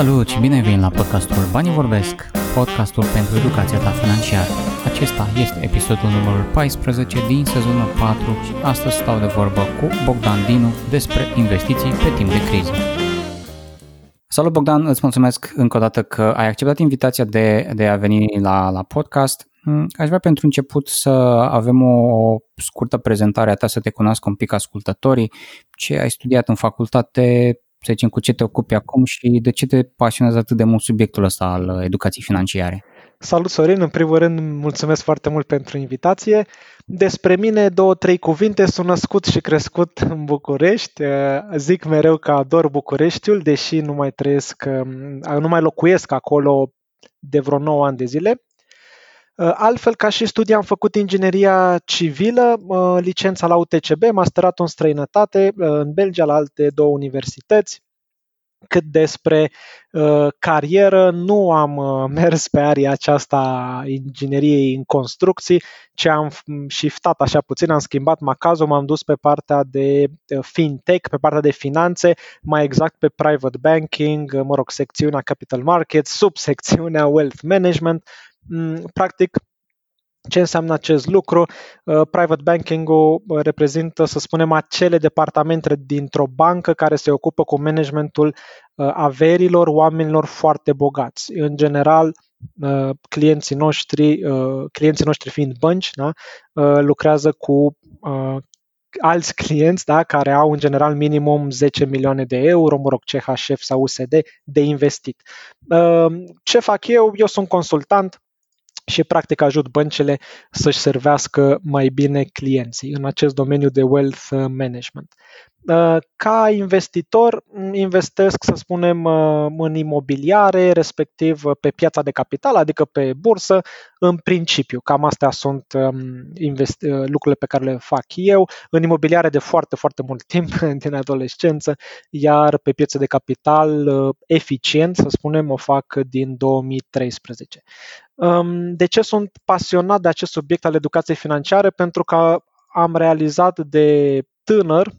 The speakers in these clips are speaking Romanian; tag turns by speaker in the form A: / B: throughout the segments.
A: Salut și bine ai venit la podcastul Banii Vorbesc, podcastul pentru educația ta financiară. Acesta este episodul numărul 14 din sezonul 4 și astăzi stau de vorbă cu Bogdan Dinu despre investiții pe timp de criză. Salut Bogdan, îți mulțumesc încă o dată că ai acceptat invitația de, de a veni la, la podcast. Mm, aș vrea pentru început să avem o scurtă prezentare a ta, să te cunoască un pic ascultătorii, ce ai studiat în facultate, să zicem, cu ce te ocupi acum și de ce te pasionează atât de mult subiectul ăsta al educației financiare.
B: Salut Sorin, în primul rând mulțumesc foarte mult pentru invitație. Despre mine două, trei cuvinte, sunt născut și crescut în București. Zic mereu că ador Bucureștiul, deși nu mai trăiesc, nu mai locuiesc acolo de vreo 9 ani de zile. Altfel, ca și studii, am făcut ingineria civilă, licența la UTCB, masterat în străinătate, în Belgia, la alte două universități. Cât despre uh, carieră, nu am uh, mers pe aria aceasta a ingineriei în construcții, ci am shiftat așa puțin, am schimbat macazul, m-am dus pe partea de fintech, pe partea de finanțe, mai exact pe private banking, mă rog, secțiunea capital markets, subsecțiunea wealth management, Mm, practic, ce înseamnă acest lucru? Uh, private banking-ul uh, reprezintă, să spunem, acele departamente dintr-o bancă care se ocupă cu managementul uh, averilor oamenilor foarte bogați. În general, clienții noștri, clienții noștri fiind bănci, da, lucrează cu alți clienți da, care au în general minimum 10 milioane de euro, mă rog, CHF sau USD de investit. Ce fac eu? Eu sunt consultant și practic ajut băncile să-și servească mai bine clienții în acest domeniu de wealth management. Uh, ca investitor investesc, să spunem, uh, în imobiliare, respectiv uh, pe piața de capital, adică pe bursă, în principiu. Cam astea sunt um, lucrurile pe care le fac eu, în imobiliare de foarte, foarte mult timp, din adolescență, iar pe piețe de capital eficient, să spunem, o fac din 2013. Um, de ce sunt pasionat de acest subiect al educației financiare? Pentru că am realizat de tânăr,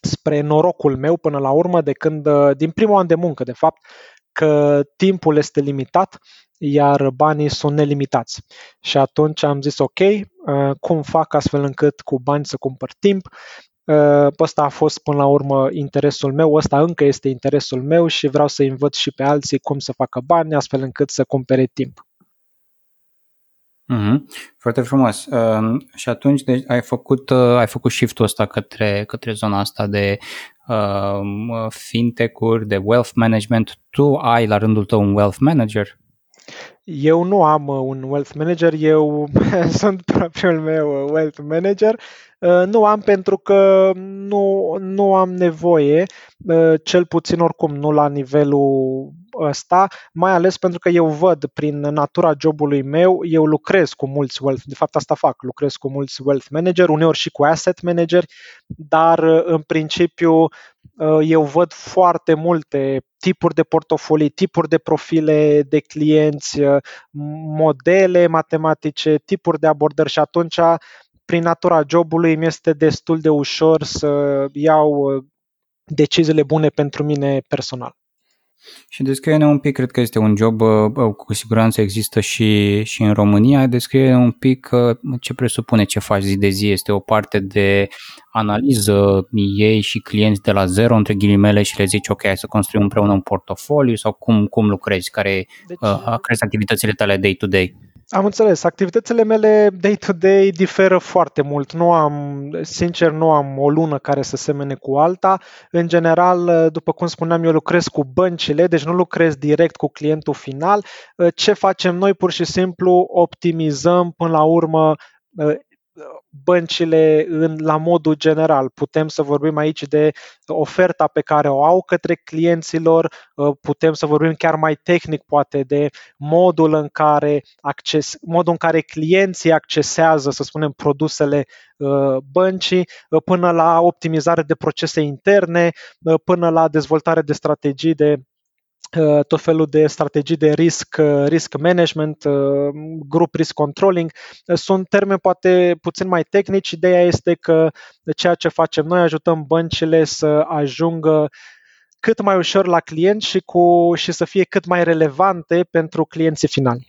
B: spre norocul meu până la urmă, de când, uh, din primul an de muncă, de fapt, că timpul este limitat, iar banii sunt nelimitați. Și atunci am zis, ok, uh, cum fac astfel încât cu bani să cumpăr timp? Uh, ăsta a fost până la urmă interesul meu, ăsta încă este interesul meu și vreau să învăț și pe alții cum să facă bani astfel încât să cumpere timp.
A: Mm-hmm. Foarte frumos. Uh, și atunci deci, ai făcut uh, ai făcut shift-ul ăsta către, către zona asta de uh, fintech-uri, de wealth management. Tu ai la rândul tău un wealth manager?
B: Eu nu am uh, un wealth manager, eu sunt propriul meu uh, wealth manager. Uh, nu am pentru că nu, nu am nevoie, cel puțin oricum nu la nivelul ăsta, mai ales pentru că eu văd prin natura jobului meu, eu lucrez cu mulți wealth, de fapt asta fac, lucrez cu mulți wealth manager, uneori și cu asset manager, dar în principiu eu văd foarte multe tipuri de portofolii, tipuri de profile de clienți, modele matematice, tipuri de abordări și atunci prin natura jobului mi este destul de ușor să iau deciziile bune pentru mine personal.
A: Și descrie-ne un pic, cred că este un job, cu siguranță există și, și în România, descrie un pic ce presupune ce faci zi de zi. Este o parte de analiză ei și clienți de la zero, între ghilimele, și le zici, ok, hai să construim împreună un portofoliu sau cum, cum lucrezi, care deci, uh, crezi activitățile tale day-to-day?
B: Am înțeles. Activitățile mele day-to-day diferă foarte mult. Nu am, sincer, nu am o lună care să semene cu alta. În general, după cum spuneam, eu lucrez cu băncile, deci nu lucrez direct cu clientul final. Ce facem noi? Pur și simplu optimizăm până la urmă băncile în, la modul general. Putem să vorbim aici de oferta pe care o au către clienților, uh, putem să vorbim chiar mai tehnic poate de modul în care, acces, modul în care clienții accesează, să spunem, produsele uh, băncii, uh, până la optimizare de procese interne, până la dezvoltare de strategii de Uh, tot felul de strategii de risk, uh, risk management, uh, grup risk controlling. Sunt termeni poate puțin mai tehnici. Ideea este că ceea ce facem noi ajutăm băncile să ajungă cât mai ușor la client și, cu, și să fie cât mai relevante pentru clienții finali.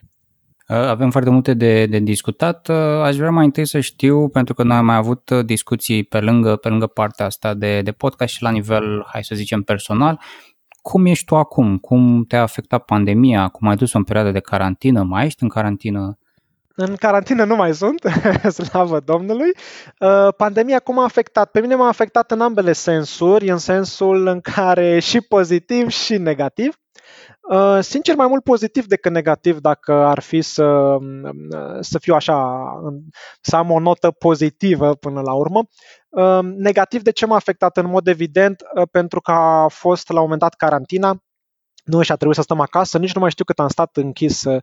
A: Avem foarte multe de, de discutat. Aș vrea mai întâi să știu, pentru că noi am mai avut discuții pe lângă, pe lângă partea asta de, de podcast și la nivel, hai să zicem, personal. Cum ești tu acum? Cum te-a afectat pandemia? Cum ai dus o perioadă de carantină? Mai ești în carantină?
B: În carantină nu mai sunt, slavă Domnului. Uh, pandemia cum a afectat? Pe mine m-a afectat în ambele sensuri, în sensul în care și pozitiv și negativ. Uh, sincer, mai mult pozitiv decât negativ dacă ar fi să, să fiu așa, să am o notă pozitivă până la urmă. Uh, negativ de ce m-a afectat? În mod evident, pentru că a fost la un moment dat carantina, nu și a trebuit să stăm acasă, nici nu mai știu cât am stat închis, uh,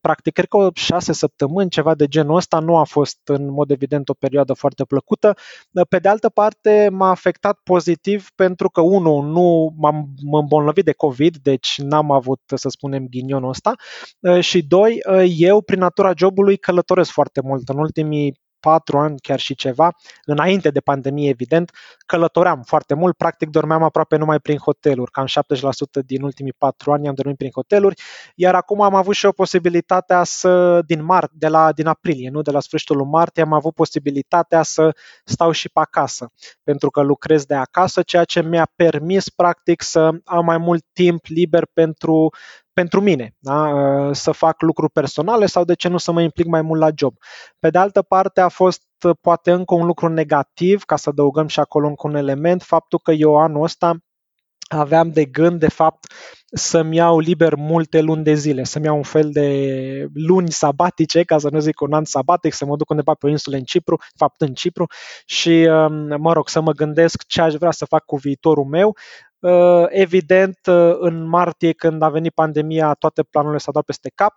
B: practic, cred că o șase săptămâni, ceva de genul ăsta, nu a fost în mod evident o perioadă foarte plăcută. Uh, pe de altă parte, m-a afectat pozitiv pentru că, unul, nu m-am îmbolnăvit de COVID, deci n-am avut, să spunem, ghinionul ăsta, uh, și doi, eu, prin natura jobului, călătoresc foarte mult. În ultimii patru ani, chiar și ceva, înainte de pandemie, evident, călătoream foarte mult, practic dormeam aproape numai prin hoteluri, cam 70% din ultimii patru ani am dormit prin hoteluri, iar acum am avut și o posibilitatea să, din mar, de la, din aprilie, nu de la sfârșitul lui martie, am avut posibilitatea să stau și pe acasă, pentru că lucrez de acasă, ceea ce mi-a permis, practic, să am mai mult timp liber pentru pentru mine, da? Uh, să fac lucruri personale sau de ce nu să mă implic mai mult la job. Pe de altă parte a fost uh, poate încă un lucru negativ, ca să adăugăm și acolo încă un element, faptul că eu anul ăsta aveam de gând, de fapt, să-mi iau liber multe luni de zile, să-mi iau un fel de luni sabatice, ca să nu zic un an sabatic, să mă duc undeva pe o insulă în Cipru, de fapt în Cipru, și, um, mă rog, să mă gândesc ce aș vrea să fac cu viitorul meu. Uh, evident, uh, în martie, când a venit pandemia, toate planurile s-au dat peste cap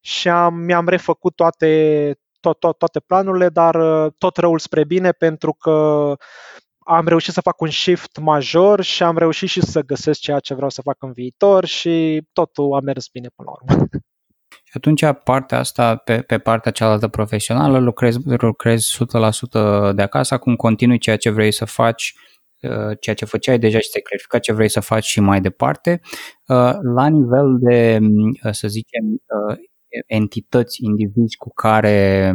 B: și am, mi-am refăcut toate, tot, tot, toate planurile, dar uh, tot răul spre bine pentru că am reușit să fac un shift major și am reușit și să găsesc ceea ce vreau să fac în viitor și totul a mers bine până la urmă.
A: Și atunci partea asta, pe, pe partea cealaltă profesională, lucrezi, lucrezi 100% de acasă, acum continui ceea ce vrei să faci Uh, ceea ce făceai deja și ți-ai clarificat ce vrei să faci și mai departe. Uh, la nivel de, uh, să zicem, entități, indivizi cu care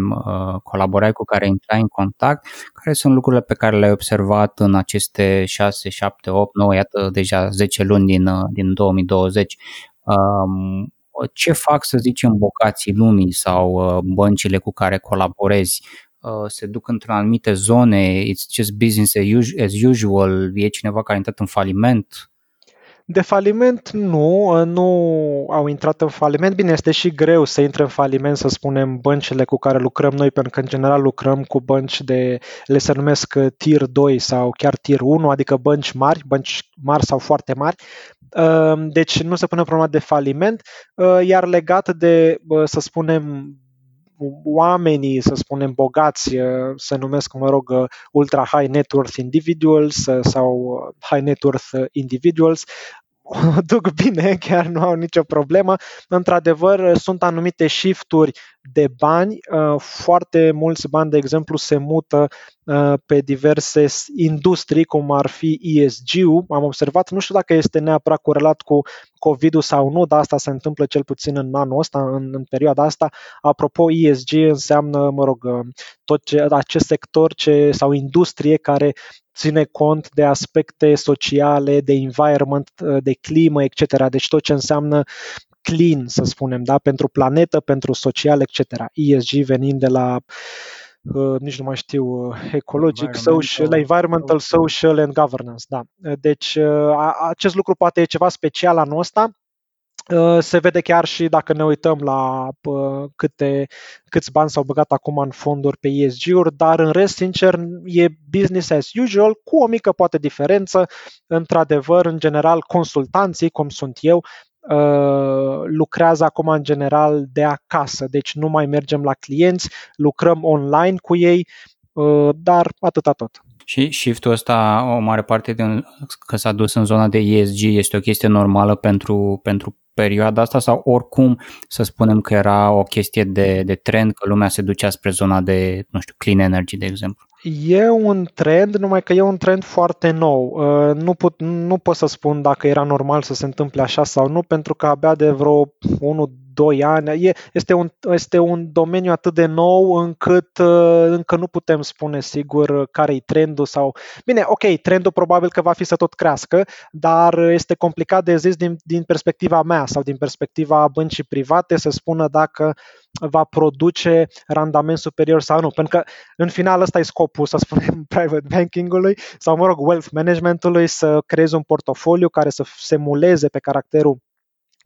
A: colaborai, cu care intrai în contact, care sunt lucrurile pe care le-ai observat în aceste 6, 7, 8, 9, iată deja 10 luni din, din 2020. Um, ce fac, să zicem, bocații lumii sau băncile cu care colaborezi? Uh, se duc într-o anumite zone, it's just business as usual, e cineva care a intrat în faliment?
B: De faliment nu, nu au intrat în faliment. Bine, este și greu să intre în faliment, să spunem, băncile cu care lucrăm noi, pentru că în general lucrăm cu bănci de, le se numesc Tier 2 sau chiar Tier 1, adică bănci mari, bănci mari sau foarte mari. Uh, deci nu se pune problema de faliment, uh, iar legat de, să spunem, oamenii, să spunem, bogați uh, se numesc, mă rog, uh, ultra high net worth individuals uh, sau high net worth individuals, o duc bine, chiar nu au nicio problemă. Într-adevăr, sunt anumite shifturi de bani. Uh, foarte mulți bani, de exemplu, se mută uh, pe diverse industrii, cum ar fi ESG-ul. Am observat, nu știu dacă este neapărat corelat cu COVID-ul sau nu, dar asta se întâmplă cel puțin în anul ăsta, în, în perioada asta. Apropo, ESG înseamnă, mă rog, uh, tot ce, acest sector ce, sau industrie care ține cont de aspecte sociale, de environment, de climă, etc. Deci tot ce înseamnă clean, să spunem, da? pentru planetă, pentru social, etc. ESG venind de la Uh, nici nu mai știu, uh, ecologic, social, environmental, social and governance, da. Deci uh, acest lucru poate e ceva special anul ăsta, uh, se vede chiar și dacă ne uităm la uh, câte, câți bani s-au băgat acum în fonduri pe ESG-uri, dar în rest, sincer, e business as usual, cu o mică poate diferență. Într-adevăr, în general, consultanții, cum sunt eu, Uh, lucrează acum în general de acasă, deci nu mai mergem la clienți, lucrăm online cu ei, uh, dar atâta tot.
A: Și shiftul ăsta, o mare parte din că s-a dus în zona de ESG, este o chestie normală pentru, pentru perioada asta sau oricum să spunem că era o chestie de, de trend, că lumea se ducea spre zona de, nu știu, clean energy, de exemplu?
B: E un trend, numai că e un trend foarte nou. Uh, nu, put, nu pot să spun dacă era normal să se întâmple așa sau nu, pentru că abia de vreo 1 2 ani. E, este, un, este un domeniu atât de nou încât uh, încă nu putem spune sigur care e trendul sau... Bine, ok, trendul probabil că va fi să tot crească, dar este complicat de zis din, din perspectiva mea sau din perspectiva băncii private să spună dacă va produce randament superior sau nu. Pentru că, în final, ăsta e scopul, să spunem, private banking-ului sau, mă rog, wealth management-ului, să creezi un portofoliu care să semuleze pe caracterul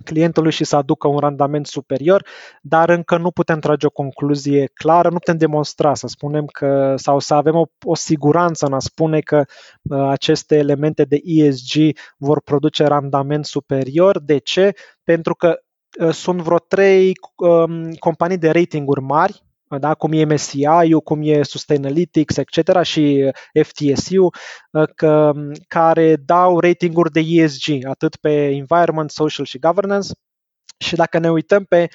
B: clientului și să aducă un randament superior, dar încă nu putem trage o concluzie clară, nu putem demonstra, să spunem că, sau să avem o, o siguranță în a spune că uh, aceste elemente de ESG vor produce randament superior. De ce? Pentru că uh, sunt vreo trei um, companii de ratinguri mari da? cum e MSCI-ul, cum e Sustainalytics, etc. și FTSE-ul, uh, că, care dau ratinguri de ESG, atât pe environment, social și governance. Și dacă ne uităm pe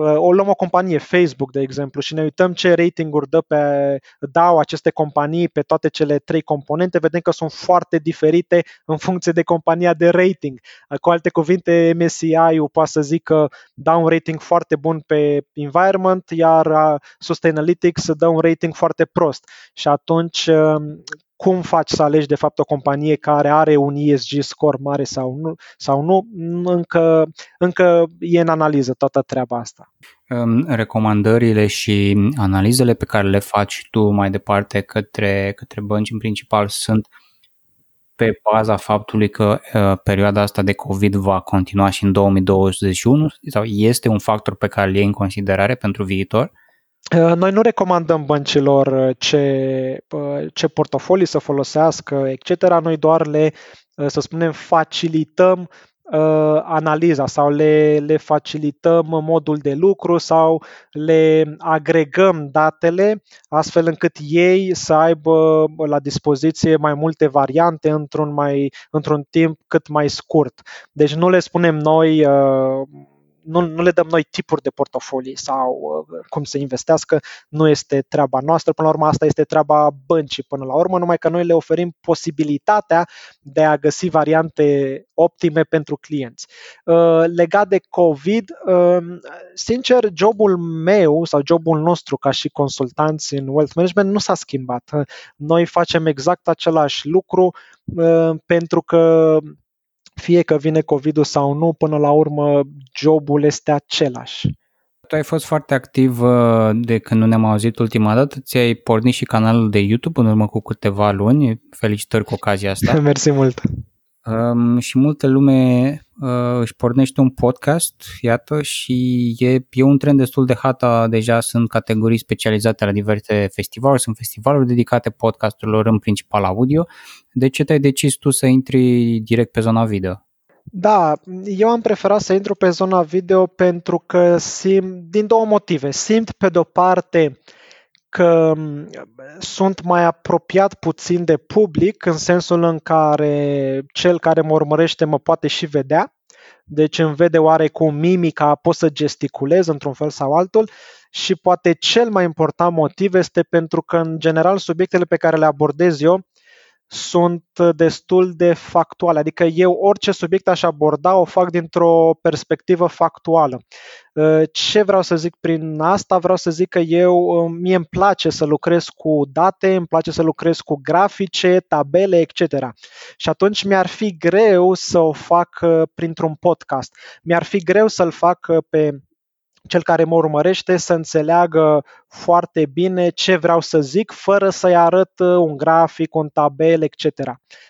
B: o luăm o companie, Facebook, de exemplu, și ne uităm ce ratinguri dă pe, dau aceste companii pe toate cele trei componente, vedem că sunt foarte diferite în funcție de compania de rating. Cu alte cuvinte, MSCI-ul poate să zică dau un rating foarte bun pe environment, iar Sustainalytics dă un rating foarte prost. Și atunci cum faci să alegi de fapt o companie care are un ESG score mare sau nu, sau nu încă, încă e în analiză toată treaba asta.
A: Recomandările și analizele pe care le faci tu mai departe către, către bănci în principal sunt pe baza faptului că uh, perioada asta de COVID va continua și în 2021 sau este un factor pe care îl iei în considerare pentru viitor?
B: Uh, noi nu recomandăm băncilor uh, ce, uh, ce portofolii să folosească, etc. Noi doar le, să spunem, facilităm analiza sau le, le facilităm modul de lucru sau le agregăm datele astfel încât ei să aibă la dispoziție mai multe variante într-un, mai, într-un timp cât mai scurt. Deci nu le spunem noi nu, nu le dăm noi tipuri de portofolii sau uh, cum să investească, nu este treaba noastră, până la urmă asta este treaba băncii până la urmă, numai că noi le oferim posibilitatea de a găsi variante optime pentru clienți. Uh, legat de COVID, uh, sincer, jobul meu sau jobul nostru ca și consultanți în wealth management nu s-a schimbat. Noi facem exact același lucru pentru că fie că vine COVID-ul sau nu, până la urmă jobul este același.
A: Tu ai fost foarte activ uh, de când nu ne-am auzit ultima dată, ți-ai pornit și canalul de YouTube în urmă cu câteva luni, felicitări cu ocazia asta.
B: Mersi mult!
A: Um, și multă lume uh, își pornește un podcast, iată, și e, e un trend destul de hata, deja sunt categorii specializate la diverse festivaluri, sunt festivaluri dedicate podcasturilor, în principal audio. De ce te-ai decis tu să intri direct pe zona video?
B: Da, eu am preferat să intru pe zona video pentru că simt, din două motive. Simt pe de-o parte uh, că sunt mai apropiat puțin de public, în sensul în care cel care mă urmărește mă poate și vedea, deci îmi vede oarecum mimica, pot să gesticulez într-un fel sau altul. Și poate cel mai important motiv este pentru că, în general, subiectele pe care le abordez eu sunt destul de factuale. Adică eu orice subiect aș aborda o fac dintr-o perspectivă factuală. Uh, ce vreau să zic prin asta? Vreau să zic că eu, uh, mie îmi place să lucrez cu date, îmi place să lucrez cu grafice, tabele, etc. Și atunci mi-ar fi greu să o fac uh, printr-un podcast. Mi-ar fi greu să-l fac pe cel care mă urmărește să înțeleagă foarte bine ce vreau să zic, fără să-i arăt uh, un grafic, un tabel, etc.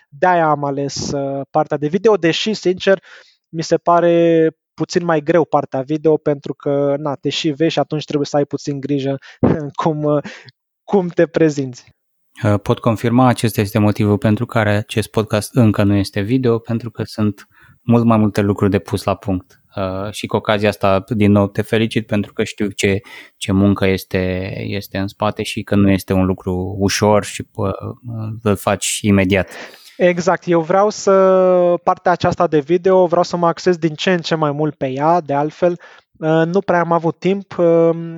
B: De-aia am ales uh, partea de video, deși, sincer, mi se pare puțin mai greu partea video pentru că na, te și vezi și atunci trebuie să ai puțin grijă cum, uh, cum te prezinți.
A: Pot confirma, acesta este motivul pentru care acest podcast încă nu este video, pentru că sunt mult mai multe lucruri de pus la punct. Uh, și cu ocazia asta, din nou, te felicit pentru că știu ce, ce muncă este, este în spate și că nu este un lucru ușor și uh, îl faci imediat.
B: Exact, eu vreau să, partea aceasta de video, vreau să mă acces din ce în ce mai mult pe ea, de altfel, Nu prea am avut timp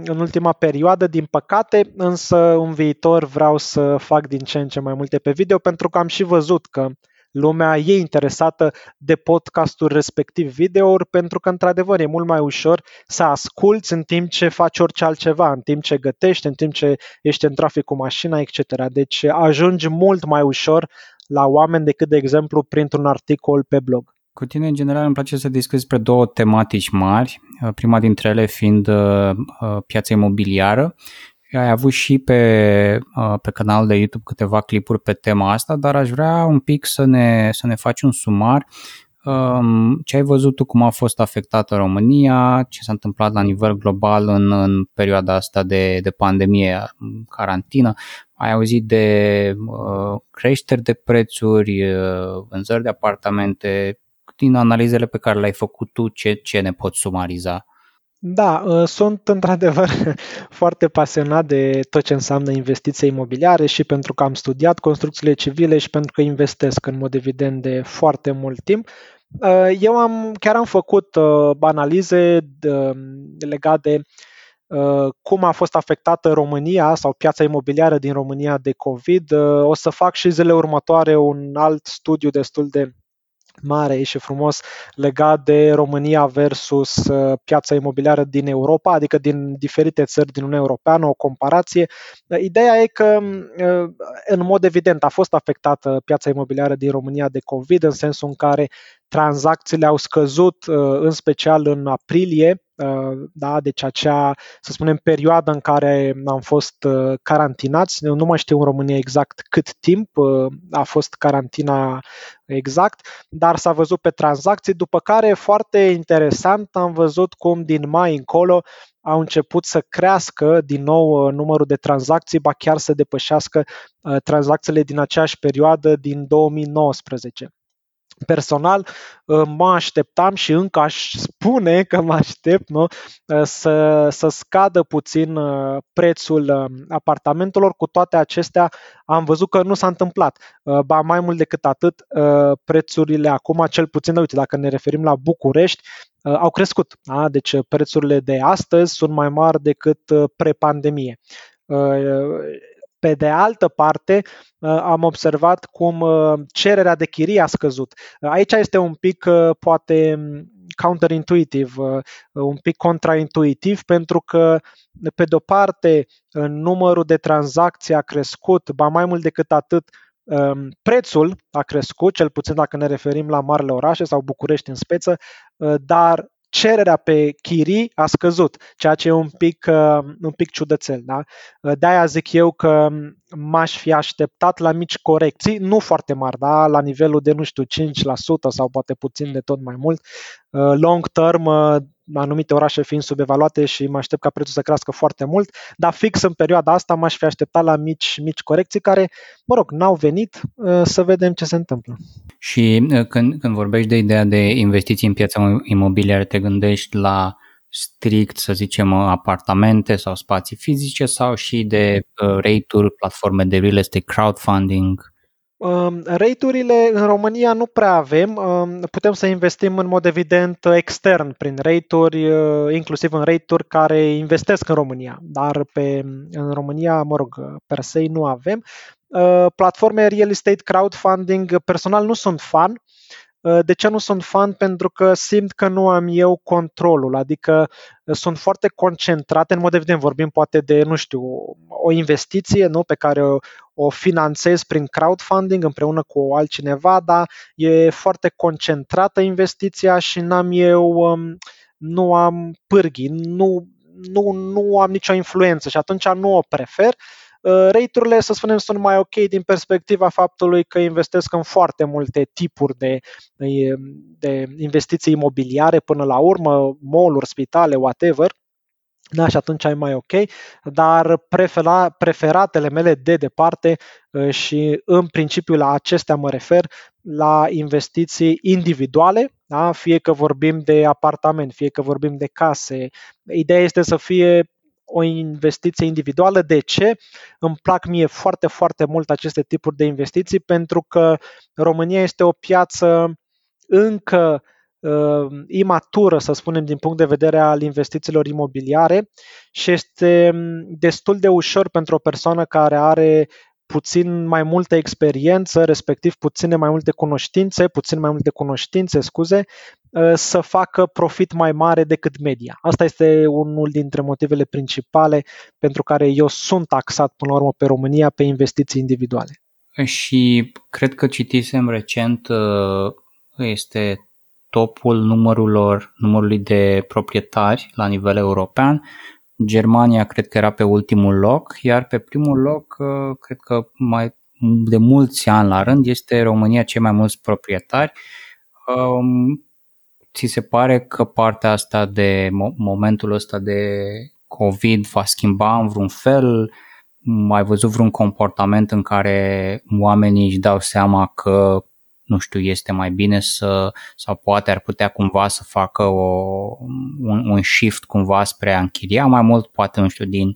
B: în ultima perioadă, din păcate, însă în viitor vreau să fac din ce în ce mai multe pe video pentru că am și văzut că lumea e interesată de podcastul respectiv videouri pentru că într-adevăr e mult mai ușor să asculți în timp ce faci orice altceva, în timp ce gătești, în timp ce ești în trafic cu mașina, etc. Deci ajungi mult mai ușor la oameni decât, de exemplu, printr-un articol pe blog.
A: Cu tine, în general, îmi place să discuți despre două tematici mari, prima dintre ele fiind uh, uh, piața imobiliară ai avut și pe, uh, pe canalul de YouTube câteva clipuri pe tema asta, dar aș vrea un pic să ne, să ne faci un sumar um, ce ai văzut tu, cum a fost afectată România, ce s-a întâmplat la nivel global în, în perioada asta de, de pandemie, carantină. Ai auzit de uh, creșteri de prețuri, uh, vânzări de apartamente, din analizele pe care le-ai făcut tu, ce, ce ne poți sumariza?
B: Da, ă, sunt într-adevăr foarte pasionat de tot ce înseamnă investiții imobiliare și pentru că am studiat construcțiile civile și pentru că investesc în mod evident de foarte mult timp. Ă, eu am chiar am făcut ă, analize legate de cum a fost afectată România sau piața imobiliară din România de COVID. O să fac și zilele următoare un alt studiu destul de mare și frumos legat de România versus uh, piața imobiliară din Europa, adică din diferite țări din Uniunea Europeană, o comparație. Ideea e că, uh, în mod evident, a fost afectată piața imobiliară din România de COVID, în sensul în care tranzacțiile au scăzut, uh, în special în aprilie, Uh, da? deci acea, să spunem, perioadă în care am fost uh, carantinați, nu mai știu în România exact cât timp uh, a fost carantina exact, dar s-a văzut pe tranzacții, după care, foarte interesant, am văzut cum din mai încolo au început să crească din nou numărul de tranzacții, ba chiar să depășească tranzacțiile din aceeași perioadă din 2019 personal uh, mă așteptam și încă aș spune că mă aștept nu, uh, să, să scadă puțin uh, prețul apartamentelor. Cu toate acestea am văzut că nu s-a întâmplat. Ba mai mult decât atât, prețurile acum, cel puțin, uite, dacă ne referim la București, au crescut. Da? Deci prețurile de astăzi sunt mai mari decât pre-pandemie pe de altă parte, uh, am observat cum uh, cererea de chirie a scăzut. Uh, aici este un pic, poate, counterintuitive, un pic contraintuitiv, pentru că, pe de-o parte, numărul de tranzacții a crescut, ba mai mult decât atât, um, prețul a crescut, cel puțin dacă ne referim la marile orașe sau București în speță, dar cererea pe chirii a scăzut, ceea ce e un pic, uh, un pic ciudățel. Da? Uh, de-aia zic eu că m-aș fi așteptat la mici corecții, nu foarte mari, da? la nivelul de, nu știu, 5% sau poate puțin de tot mai mult. Uh, long term, anumite orașe fiind subevaluate și mă aștept ca prețul să crească foarte mult, dar fix în perioada asta m-aș fi așteptat la mici, mici corecții care, mă rog, n-au venit, să vedem ce se întâmplă.
A: Și când, când vorbești de ideea de investiții în piața imobiliară, te gândești la strict, să zicem, apartamente sau spații fizice sau și de uh, rate-uri, platforme de real estate, crowdfunding?
B: Um, rate-urile în România nu prea avem. Um, putem să investim în mod evident extern prin rate-uri, uh, inclusiv în rate-uri care investesc în România, dar pe, în România, mă rog, per se nu avem. Uh, platforme real estate crowdfunding, personal nu sunt fan, Uh, de ce nu sunt fan? Pentru că simt că nu am eu controlul, adică uh, sunt foarte concentrate, în mod evident vorbim poate de, nu știu, o investiție nu, pe care o, o finanțez prin crowdfunding împreună cu altcineva, dar e foarte concentrată investiția și n-am eu, um, nu am pârghii, nu, nu, nu am nicio influență și atunci nu o prefer. Uh, rate-urile, să spunem, sunt mai ok din perspectiva faptului că investesc în foarte multe tipuri de, de investiții imobiliare până la urmă, mall-uri, spitale, whatever, da, și atunci ai mai ok, dar prefera, preferatele mele de departe uh, și în principiu la acestea mă refer, la investiții individuale, da? fie că vorbim de apartament, fie că vorbim de case. Ideea este să fie o investiție individuală. De ce? Îmi plac mie foarte, foarte mult aceste tipuri de investiții pentru că România este o piață încă uh, imatură, să spunem, din punct de vedere al investițiilor imobiliare și este mm, destul de ușor pentru o persoană care are puțin mai multă experiență, respectiv puține mai multe cunoștințe, puțin mai multe cunoștințe, scuze, uh, să facă profit mai mare decât media. Asta este unul dintre motivele principale pentru care eu sunt taxat până la urmă pe România pe investiții individuale.
A: Și cred că citisem recent uh, este topul numărurilor, numărului de proprietari la nivel european Germania cred că era pe ultimul loc, iar pe primul loc, uh, cred că mai de mulți ani la rând, este România cei mai mulți proprietari. Um, ți se pare că partea asta de momentul ăsta de COVID va schimba în vreun fel? Mai văzut vreun comportament în care oamenii își dau seama că nu știu, este mai bine să, sau poate ar putea cumva să facă o, un, un shift cumva spre a închiria mai mult, poate, nu știu, din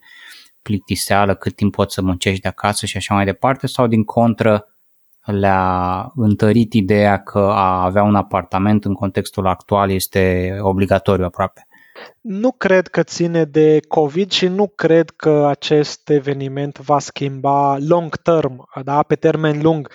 A: plictiseală, cât timp poți să muncești de acasă și așa mai departe, sau din contră le-a întărit ideea că a avea un apartament în contextul actual este obligatoriu aproape.
B: Nu cred că ține de COVID și nu cred că acest eveniment va schimba long term, da? pe termen lung,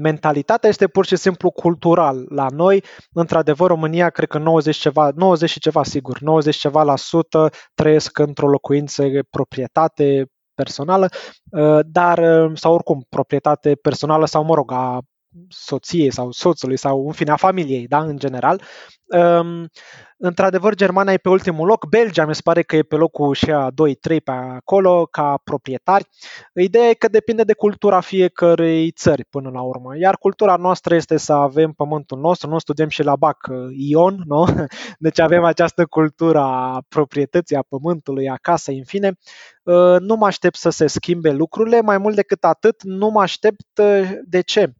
B: mentalitatea este pur și simplu cultural. La noi, într-adevăr, România, cred că 90 ceva, 90 și ceva sigur, 90 ceva la sută trăiesc într-o locuință proprietate personală, uh, dar, uh, sau oricum, proprietate personală sau, mă rog, a soției sau soțului sau, în fine, a familiei, da, în general. Um, într-adevăr, Germania e pe ultimul loc, Belgia mi se pare că e pe locul și a 2-3 pe acolo, ca proprietari. Ideea e că depinde de cultura fiecărei țări până la urmă, iar cultura noastră este să avem pământul nostru, nu studiem și la BAC uh, Ion, nu? Deci avem această cultură a proprietății, a pământului, a casei, în fine. Uh, nu mă aștept să se schimbe lucrurile, mai mult decât atât, nu mă aștept uh, de ce?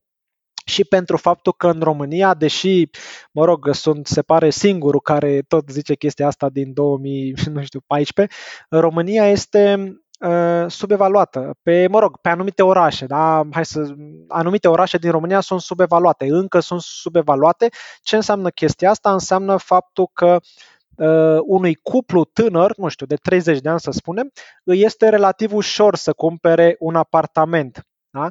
B: Și pentru faptul că în România, deși, mă rog, sunt, se pare, singurul care tot zice chestia asta din 2014, România este uh, subevaluată pe, mă rog, pe anumite orașe, da? Hai să, anumite orașe din România sunt subevaluate, încă sunt subevaluate. Ce înseamnă chestia asta? Înseamnă faptul că uh, unui cuplu tânăr, nu știu, de 30 de ani să spunem, îi este relativ ușor să cumpere un apartament da?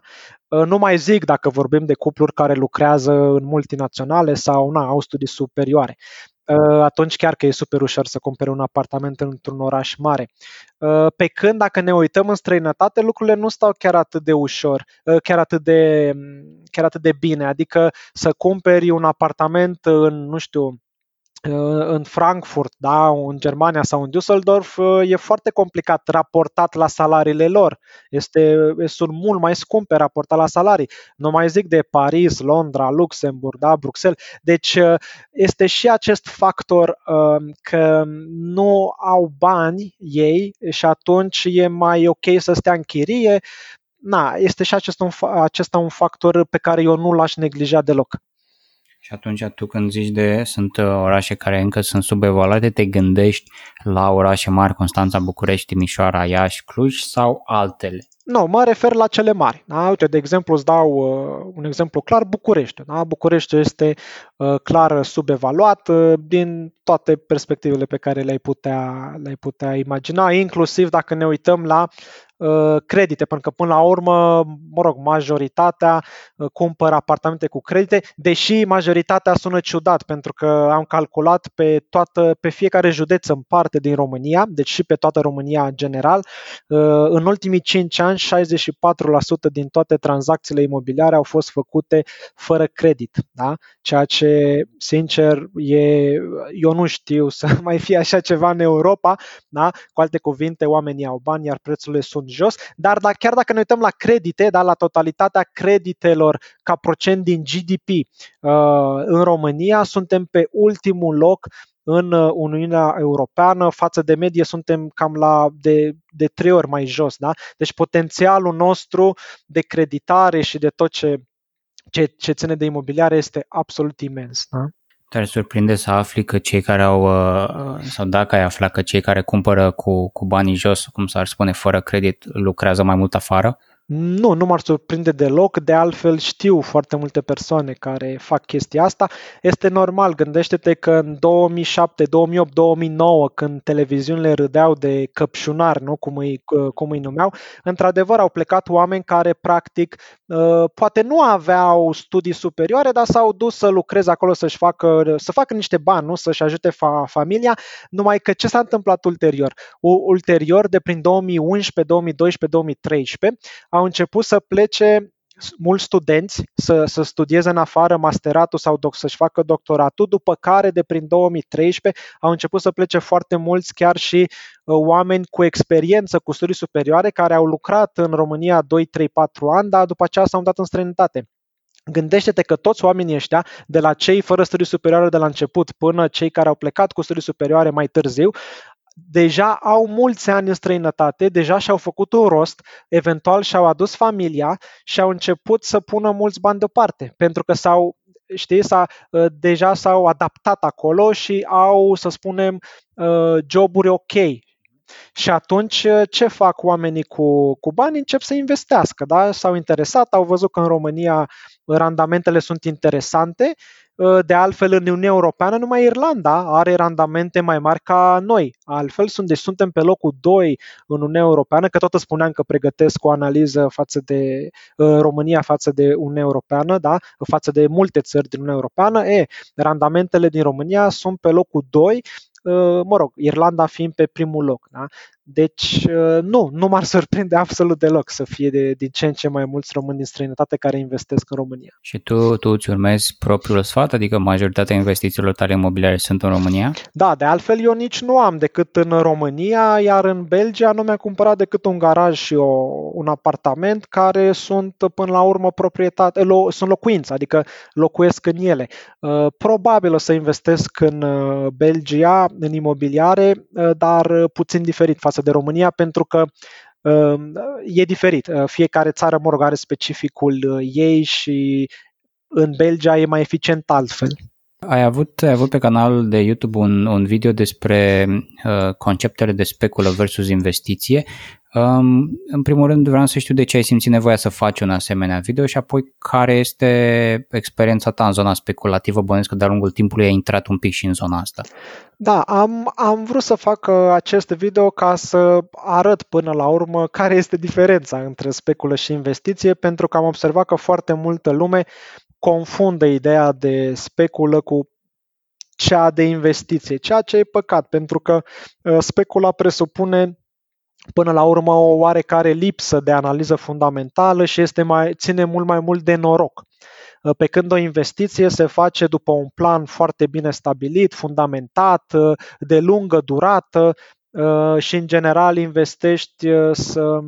B: Ă, nu mai zic dacă vorbim de cupluri care lucrează în multinaționale sau na, au studii superioare. Ă, atunci chiar că e super ușor să cumpere un apartament într-un oraș mare. Ă, pe când dacă ne uităm în străinătate, lucrurile nu stau chiar atât de ușor, chiar atât de, chiar atât de bine. Adică să cumperi un apartament în, nu știu, în Frankfurt, da, în Germania sau în Düsseldorf, e foarte complicat raportat la salariile lor. Este, sunt mult mai scumpe raportat la salarii. Nu mai zic de Paris, Londra, Luxemburg, da, Bruxelles. Deci este și acest factor că nu au bani ei și atunci e mai ok să stea în chirie. Na, este și acesta un, acesta un factor pe care eu nu l-aș neglija deloc.
A: Și atunci tu când zici de sunt uh, orașe care încă sunt subevaluate, te gândești la orașe mari, Constanța, București, Timișoara, Iași, Cluj sau altele?
B: Nu, mă refer la cele mari. Da? Uite, de exemplu, îți dau uh, un exemplu clar, București. Da? București este uh, clar subevaluat uh, din toate perspectivele pe care le-ai putea, le-ai putea imagina, inclusiv dacă ne uităm la Uh, credite, pentru că până la urmă, mă rog, majoritatea uh, cumpără apartamente cu credite, deși majoritatea sună ciudat, pentru că am calculat pe, toată, pe fiecare județ în parte din România, deci și pe toată România în general, uh, în ultimii 5 ani 64% din toate tranzacțiile imobiliare au fost făcute fără credit, da? ceea ce, sincer, e, eu nu știu să mai fie așa ceva în Europa, da? cu alte cuvinte, oamenii au bani, iar prețurile sunt jos, dar da, chiar dacă ne uităm la credite, da, la totalitatea creditelor ca procent din GDP uh, în România, suntem pe ultimul loc în uh, Uniunea Europeană, față de medie suntem cam la de, de trei ori mai jos. Da? Deci potențialul nostru de creditare și de tot ce, ce, ce ține de imobiliare este absolut imens. Da?
A: Te-ar surprinde să afli că cei care au, uh, sau dacă ai aflat că cei care cumpără cu, cu banii jos, cum s-ar spune, fără credit, lucrează mai mult afară?
B: Nu, nu m-ar surprinde deloc, de altfel știu foarte multe persoane care fac chestia asta. Este normal, gândește-te că în 2007, 2008, 2009, când televiziunile râdeau de căpșunari, nu? Cum, îi, cum îi numeau, într-adevăr au plecat oameni care practic ă, poate nu aveau studii superioare, dar s-au dus să lucreze acolo, să-și facă, să facă niște bani, nu? să-și ajute fa- familia, numai că ce s-a întâmplat ulterior? Ulterior, de prin 2011, 2012, 2013, au început să plece mulți studenți să, să studieze în afară masteratul sau doc, să-și facă doctoratul, după care de prin 2013 au început să plece foarte mulți chiar și uh, oameni cu experiență, cu studii superioare, care au lucrat în România 2, 3, 4 ani, dar după aceea s-au dat în străinătate. Gândește-te că toți oamenii ăștia, de la cei fără studii superioare de la început până cei care au plecat cu studii superioare mai târziu, deja au mulți ani în străinătate, deja și-au făcut un rost, eventual și-au adus familia și au început să pună mulți bani deoparte, pentru că s-au știi, s-a, ă, deja s-au adaptat acolo și au, să spunem, ă, joburi ok. Și atunci ce fac oamenii cu, cu bani? Încep să investească. Da? S-au interesat, au văzut că în România randamentele sunt interesante Ă, de altfel, în Uniunea Europeană, numai Irlanda are randamente mai mari ca noi. Altfel, sunt, deci suntem pe locul 2 în Uniunea Europeană, că tot spuneam că pregătesc o analiză față de uh, România față de Uniunea Europeană, da? față de multe țări din Uniunea Europeană. E, randamentele din România sunt pe locul 2 ă, mă rog, Irlanda fiind pe primul loc. Da? Deci, uh, nu, nu m-ar surprinde absolut deloc să fie de, din ce în ce mai mulți români din străinătate care investesc în România.
A: Și tu, tu îți urmezi propriul sfat, adică majoritatea investițiilor tale imobiliare sunt în România?
B: Da, de altfel eu nici nu am decât în România, iar în Belgia nu mi-a cumpărat decât un garaj și o, un apartament care sunt până la urmă proprietate, lo, sunt locuințe, adică locuiesc în ele. Uh, probabil o să investesc în uh, Belgia, în imobiliare, dar puțin diferit față de România, pentru că uh, e diferit. Uh, fiecare țară, mă rog, are specificul uh, ei și în Belgia e mai eficient altfel.
A: Ai avut, ai avut pe canalul de YouTube un, un video despre uh, conceptele de speculă versus investiție Um, în primul rând vreau să știu de ce ai simțit nevoia să faci un asemenea video și apoi care este experiența ta în zona speculativă. Bănuiesc că de-a lungul timpului ai intrat un pic și în zona asta.
B: Da, am, am vrut să fac uh, acest video ca să arăt până la urmă care este diferența între speculă și investiție, pentru că am observat că foarte multă lume confundă ideea de speculă cu cea de investiție, ceea ce e păcat, pentru că uh, specula presupune până la urmă o oarecare lipsă de analiză fundamentală și este mai, ține mult mai mult de noroc. Pe când o investiție se face după un plan foarte bine stabilit, fundamentat, de lungă durată și în general investești să,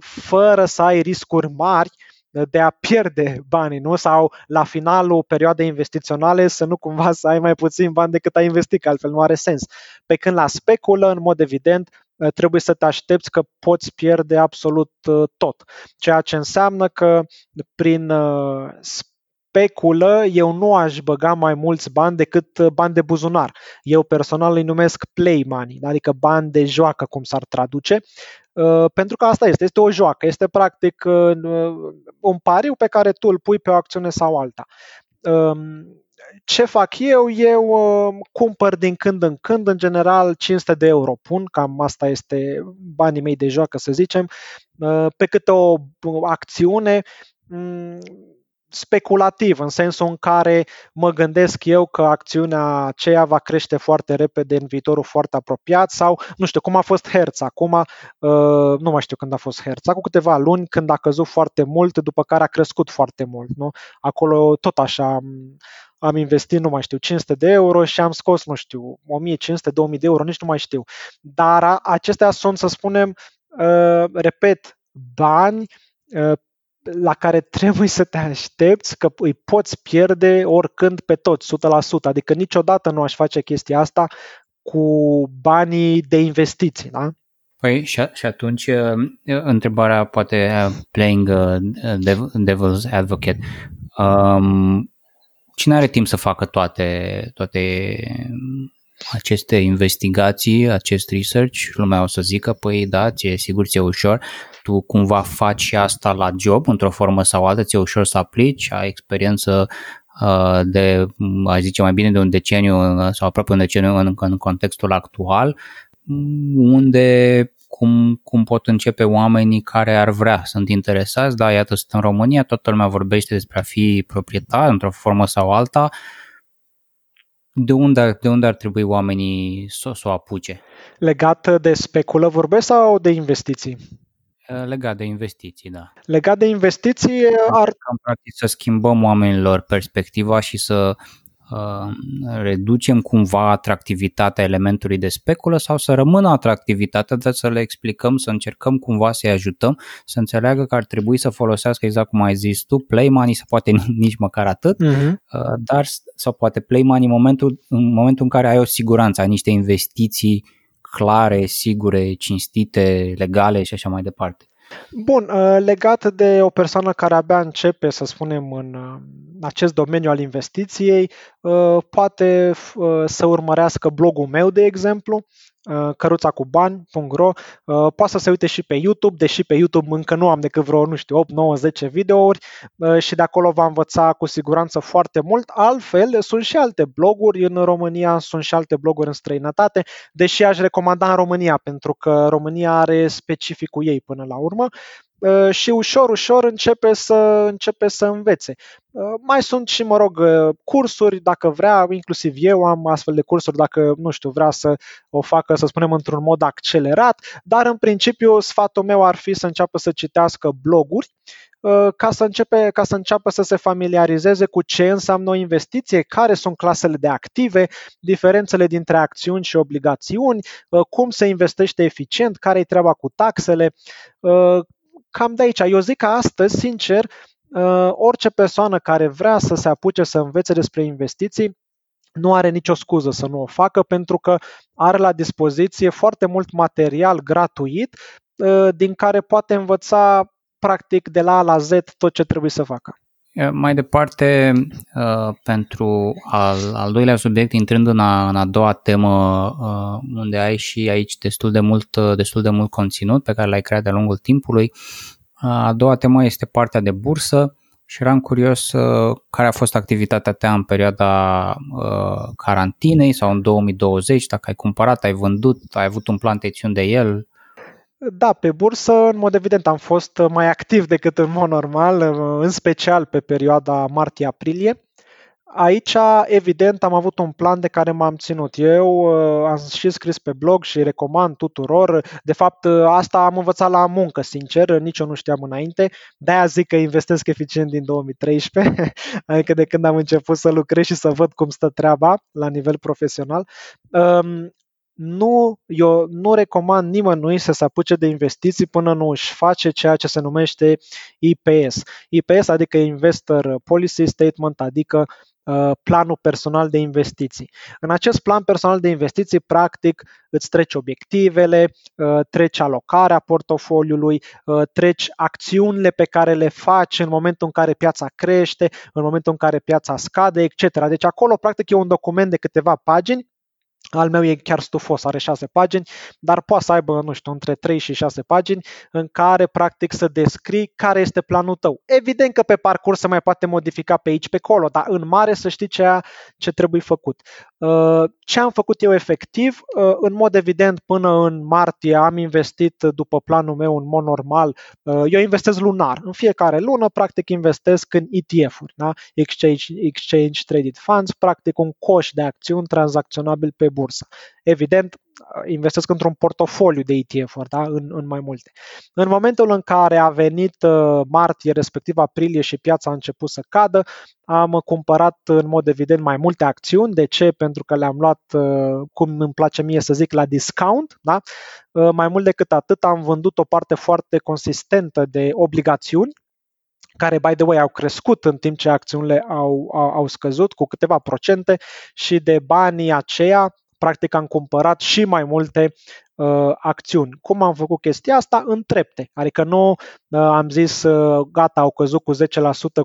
B: fără să ai riscuri mari de a pierde banii, nu? Sau la finalul perioadei investiționale să nu cumva să ai mai puțin bani decât ai investit, că altfel nu are sens. Pe când la speculă, în mod evident, Eh, trebuie să te aștepți că poți pierde absolut eh, tot. Ceea ce înseamnă că prin eh, speculă eu nu aș băga mai mulți bani decât bani de buzunar. Eu personal îi numesc play money, adică bani de joacă, cum s-ar traduce, pentru că asta este, este o joacă, este practic un pariu pe care tu îl pui pe o acțiune sau alta ehm, ce fac eu? Eu uh, cumpăr din când în când, în general 500 de euro pun, cam asta este banii mei de joacă, să zicem, uh, pe câte o acțiune um, speculativ, în sensul în care mă gândesc eu că acțiunea aceea va crește foarte repede în viitorul foarte apropiat sau, nu știu, cum a fost Hertz acum, uh, nu mai știu când a fost Hertz, acum câteva luni când a căzut foarte mult, după care a crescut foarte mult, nu? Acolo tot așa am investit, nu mai știu, 500 de euro și am scos, nu știu, 1500-2000 de euro, nici nu mai știu. Dar acestea sunt, să spunem, uh, repet, bani uh, la care trebuie să te aștepți că îi poți pierde oricând pe toți, 100%. Adică niciodată nu aș face chestia asta cu banii de investiții. Da?
A: Păi și, și atunci uh, întrebarea poate playing devil's advocate. Um, cine are timp să facă toate, toate aceste investigații, acest research, lumea o să zică, păi da, ție, sigur ți-e ușor, tu cumva faci și asta la job, într-o formă sau alta, ți-e ușor să aplici, ai experiență uh, de, aș zice mai bine de un deceniu sau aproape un deceniu în, în contextul actual, unde cum, cum pot începe oamenii care ar vrea, sunt interesați, da, iată, sunt în România, toată lumea vorbește despre a fi proprietar într-o formă sau alta, de unde, de unde ar trebui oamenii să, să o apuce?
B: Legat de speculă vorbesc sau de investiții?
A: Legat de investiții, da.
B: Legat de investiții ar...
A: Cam practic să schimbăm oamenilor perspectiva și să Uh, reducem cumva atractivitatea elementului de speculă sau să rămână atractivitatea, dar să le explicăm, să încercăm cumva să-i ajutăm să înțeleagă că ar trebui să folosească exact cum ai zis tu, play money, să poate nici măcar atât, uh-huh. dar sau poate play money în momentul, în momentul în care ai o siguranță, ai niște investiții clare, sigure, cinstite, legale și așa mai departe.
B: Bun, uh, legat de o persoană care abia începe, să spunem, în uh, acest domeniu al investiției, uh, poate să urmărească blogul meu, de exemplu, Uh, căruțacubani.ro uh, Poate să se uite și pe YouTube, deși pe YouTube încă nu am decât vreo, nu știu, 8, 9, 10 videouri uh, și de acolo va învăța cu siguranță foarte mult. Altfel, sunt și alte bloguri în România, sunt și alte bloguri în străinătate, deși aș recomanda în România, pentru că România are specificul ei până la urmă și ușor, ușor începe să, începe să învețe. Mai sunt și, mă rog, cursuri, dacă vrea, inclusiv eu am astfel de cursuri, dacă, nu știu, vrea să o facă, să spunem, într-un mod accelerat, dar, în principiu, sfatul meu ar fi să înceapă să citească bloguri, ca să, începe, ca să înceapă să se familiarizeze cu ce înseamnă o investiție, care sunt clasele de active, diferențele dintre acțiuni și obligațiuni, cum se investește eficient, care e treaba cu taxele, cam de aici. Eu zic că astăzi, sincer, uh, orice persoană care vrea să se apuce să învețe despre investiții, nu are nicio scuză să nu o facă pentru că are la dispoziție foarte mult material gratuit uh, din care poate învăța practic de la A la Z tot ce trebuie să facă.
A: Mai departe, uh, pentru al, al doilea subiect, intrând în a, în a doua temă, unde ai și aici destul de mult, destul de mult conținut pe care l-ai creat de-a lungul timpului, a doua temă este partea de bursă și eram curios care a fost activitatea ta în perioada carantinei sau în 2020, dacă ai cumpărat, ai vândut, ai avut un plan de el,
B: da, pe bursă, în mod evident, am fost mai activ decât în mod normal, în special pe perioada martie-aprilie. Aici, evident, am avut un plan de care m-am ținut. Eu uh, am și scris pe blog și recomand tuturor. De fapt, uh, asta am învățat la muncă, sincer, nici eu nu știam înainte. De-aia zic că investesc eficient din 2013, adică de când am început să lucrez și să văd cum stă treaba la nivel profesional. Um, nu, eu nu recomand nimănui să se apuce de investiții până nu își face ceea ce se numește IPS. IPS adică Investor Policy Statement, adică uh, planul personal de investiții. În acest plan personal de investiții, practic, îți treci obiectivele, uh, treci alocarea portofoliului, uh, treci acțiunile pe care le faci în momentul în care piața crește, în momentul în care piața scade, etc. Deci acolo, practic, e un document de câteva pagini al meu e chiar stufos, are 6 pagini, dar poate să aibă, nu știu, între 3 și 6 pagini în care practic să descrii care este planul tău. Evident că pe parcurs se mai poate modifica pe aici, pe acolo, dar în mare să știi ce, ce trebuie făcut. Uh, ce am făcut eu efectiv? Uh, în mod evident, până în martie am investit după planul meu în mod normal. Uh, eu investez lunar. În fiecare lună, practic, investesc în ETF-uri, da? Exchange, Exchange Traded Funds, practic un coș de acțiuni tranzacționabil pe bursă. Evident, investesc într-un portofoliu de ETF-uri, da? în, în mai multe. În momentul în care a venit uh, martie, respectiv aprilie și piața a început să cadă, am cumpărat în mod evident mai multe acțiuni. De ce? Pentru că le-am luat, uh, cum îmi place mie să zic, la discount. Da? Uh, mai mult decât atât, am vândut o parte foarte consistentă de obligațiuni care, by the way, au crescut în timp ce acțiunile au, au, au scăzut cu câteva procente și de banii aceia practic am cumpărat și mai multe uh, acțiuni. Cum am făcut chestia asta? În trepte. Adică nu uh, am zis uh, gata, au căzut cu 10%,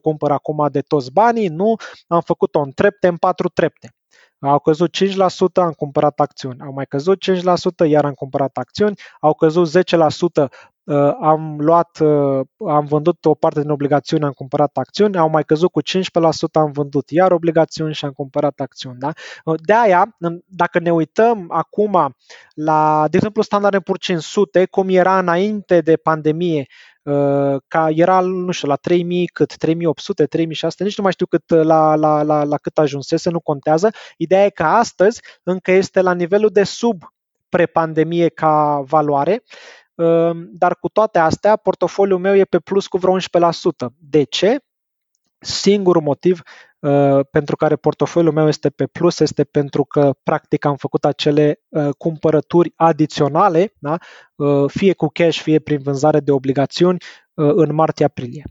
B: cumpăr acum de toți banii, nu, am făcut-o în trepte, în patru trepte. Au căzut 5%, am cumpărat acțiuni. Au mai căzut 5%, iar am cumpărat acțiuni. Au căzut 10%, Uh, am luat, uh, am vândut o parte din obligațiuni, am cumpărat acțiuni, au mai căzut cu 15%, am vândut iar obligațiuni și am cumpărat acțiuni. Da? Uh, de aia, dacă ne uităm acum la, de exemplu, Standard Poor's 500, cum era înainte de pandemie, ca era, nu știu, la 3000 cât, 3800, 3600, nici nu mai știu cât, la, la, la, la cât ajunsese, nu contează. Ideea e că astăzi încă este la nivelul de sub prepandemie ca valoare Ehm, dar cu toate astea, portofoliul meu e pe plus cu vreo 11%. De ce? Singurul motiv uh, pentru care portofoliul meu este pe plus este pentru că practic am făcut acele uh, cumpărături adiționale, da? uh, fie cu cash, fie prin vânzare de obligațiuni uh, în martie-aprilie.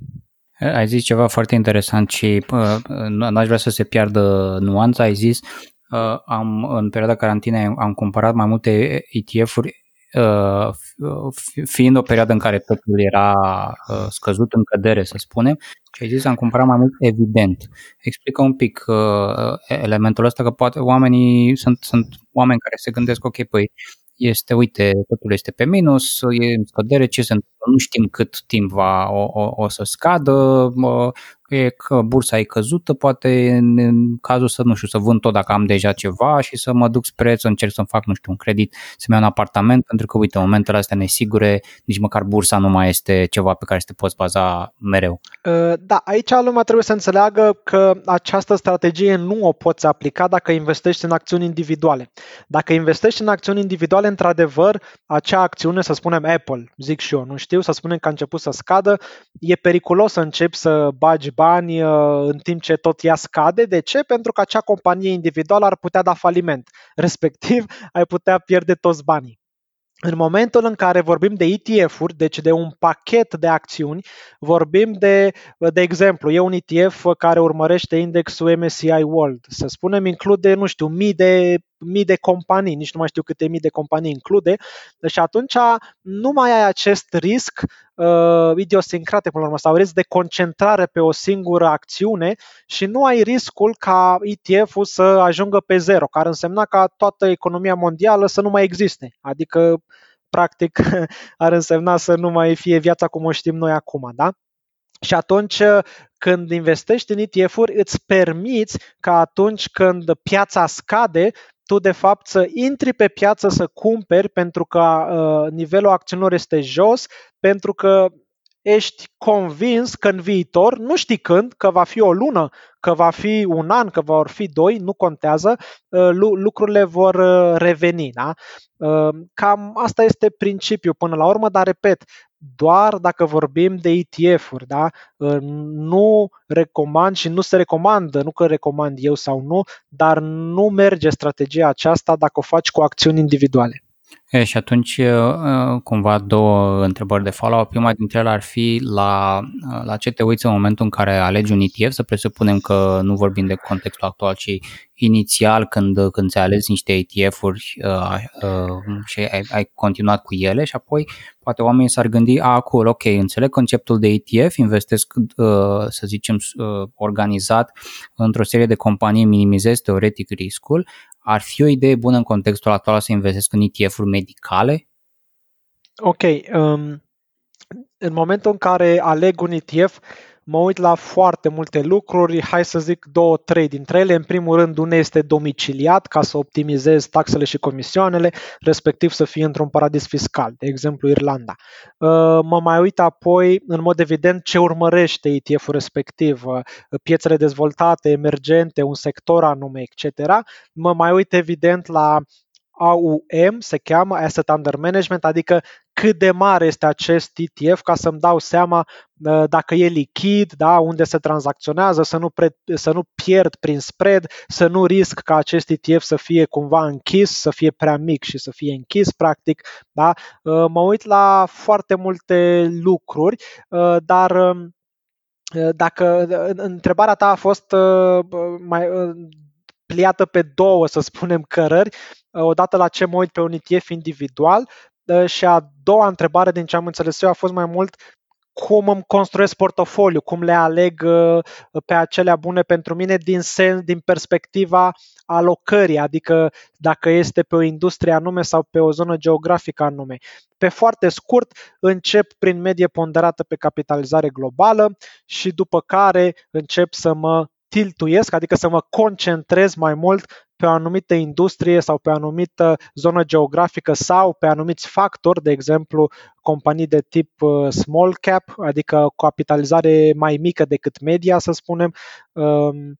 A: Ai zis ceva foarte interesant și uh, n-aș vrea să se piardă nuanța. Ai zis uh, am, în perioada carantinei am cumpărat mai multe ETF-uri Uh, fiind o perioadă în care totul era uh, scăzut în cădere, să spunem, și ai zis am cumpărat mai mult evident. Explică un pic uh, elementul ăsta, că poate oamenii sunt, sunt oameni care se gândesc, ok, păi este, uite, totul este pe minus, e în scădere, ce se întâmplă, nu știm cât timp va, o, o, o să scadă, e că bursa e căzută, poate în, în cazul să, nu știu, să vând tot dacă am deja ceva și să mă duc spre să încerc să-mi fac, nu știu, un credit, să-mi iau un apartament, pentru că, uite, în momentele astea nesigure, nici măcar bursa nu mai este ceva pe care să te poți baza mereu.
B: Uh, da, aici lumea trebuie să înțeleagă că această strategie nu o poți aplica dacă investești în acțiuni individuale. Dacă investești în acțiuni individuale, într-adevăr, acea acțiune, să spunem Apple, zic și eu, nu știu, să spunem că a început să scadă, e periculos să începi să bagi bani uh, în timp ce tot ea scade. De ce? Pentru că acea companie individuală ar putea da faliment. Respectiv, ai putea pierde toți banii. În momentul în care vorbim de ETF-uri, deci de un pachet de acțiuni, vorbim de, de exemplu, e un ETF care urmărește indexul MSCI World. Să spunem, include, nu știu, mii de mii de companii, nici nu mai știu câte mii de companii include, și atunci nu mai ai acest risc uh, idiosincrate până la urmă, sau risc de concentrare pe o singură acțiune și nu ai riscul ca ETF-ul să ajungă pe zero, care însemna ca toată economia mondială să nu mai existe. Adică, practic, ar însemna să nu mai fie viața cum o știm noi acum, da? Și atunci când investești în ETF-uri, îți permiți ca atunci când piața scade, tu de fapt să intri pe piață să cumperi pentru că uh, nivelul acțiunilor este jos, pentru că ești convins că în viitor, nu știi când, că va fi o lună, că va fi un an, că vor fi doi, nu contează, uh, lucrurile vor uh, reveni. Da? Uh, cam asta este principiul până la urmă, dar repet, doar dacă vorbim de ETF-uri, da? nu recomand și nu se recomandă, nu că recomand eu sau nu, dar nu merge strategia aceasta dacă o faci cu acțiuni individuale.
A: E, și atunci, cumva, două întrebări de follow-up. Prima dintre ele ar fi la, la ce te uiți în momentul în care alegi un ETF, să presupunem că nu vorbim de contextul actual, ci inițial când, când ți-ai ales niște ETF-uri uh, uh, și ai, ai continuat cu ele și apoi poate oamenii s-ar gândi, a, cool, ok, înțeleg conceptul de ETF, investesc, uh, să zicem, uh, organizat într-o serie de companii, minimizez teoretic riscul, ar fi o idee bună în contextul actual să investesc în ETF-uri medicale?
B: Ok, um, în momentul în care aleg un ETF, mă uit la foarte multe lucruri, hai să zic două, trei dintre ele. În primul rând, unde este domiciliat ca să optimizez taxele și comisioanele, respectiv să fie într-un paradis fiscal, de exemplu Irlanda. Uh, mă mai uit apoi, în mod evident, ce urmărește ETF-ul respectiv, uh, piețele dezvoltate, emergente, un sector anume, etc. Mă mai uit evident la AUM se cheamă, Asset Under Management, adică cât de mare este acest ETF ca să-mi dau seama uh, dacă e lichid, da, unde se tranzacționează, să nu, pre, să nu pierd prin spread, să nu risc ca acest ETF să fie cumva închis, să fie prea mic și să fie închis, practic. Da? Uh, mă uit la foarte multe lucruri, uh, dar um, dacă întrebarea ta a fost mai pliată pe două, să spunem, cărări, odată la ce mă uit pe un ETF individual și a doua întrebare, din ce am înțeles eu, a fost mai mult cum îmi construiesc portofoliu, cum le aleg uh, pe acelea bune pentru mine din, sens, din perspectiva alocării, adică dacă este pe o industrie anume sau pe o zonă geografică anume. Pe foarte scurt, încep prin medie ponderată pe capitalizare globală și după care încep să mă tiltuiesc, adică să mă concentrez mai mult pe o anumită industrie sau pe o anumită zonă geografică sau pe anumiți factori, de exemplu, companii de tip uh, small cap, adică capitalizare mai mică decât media, să spunem, um,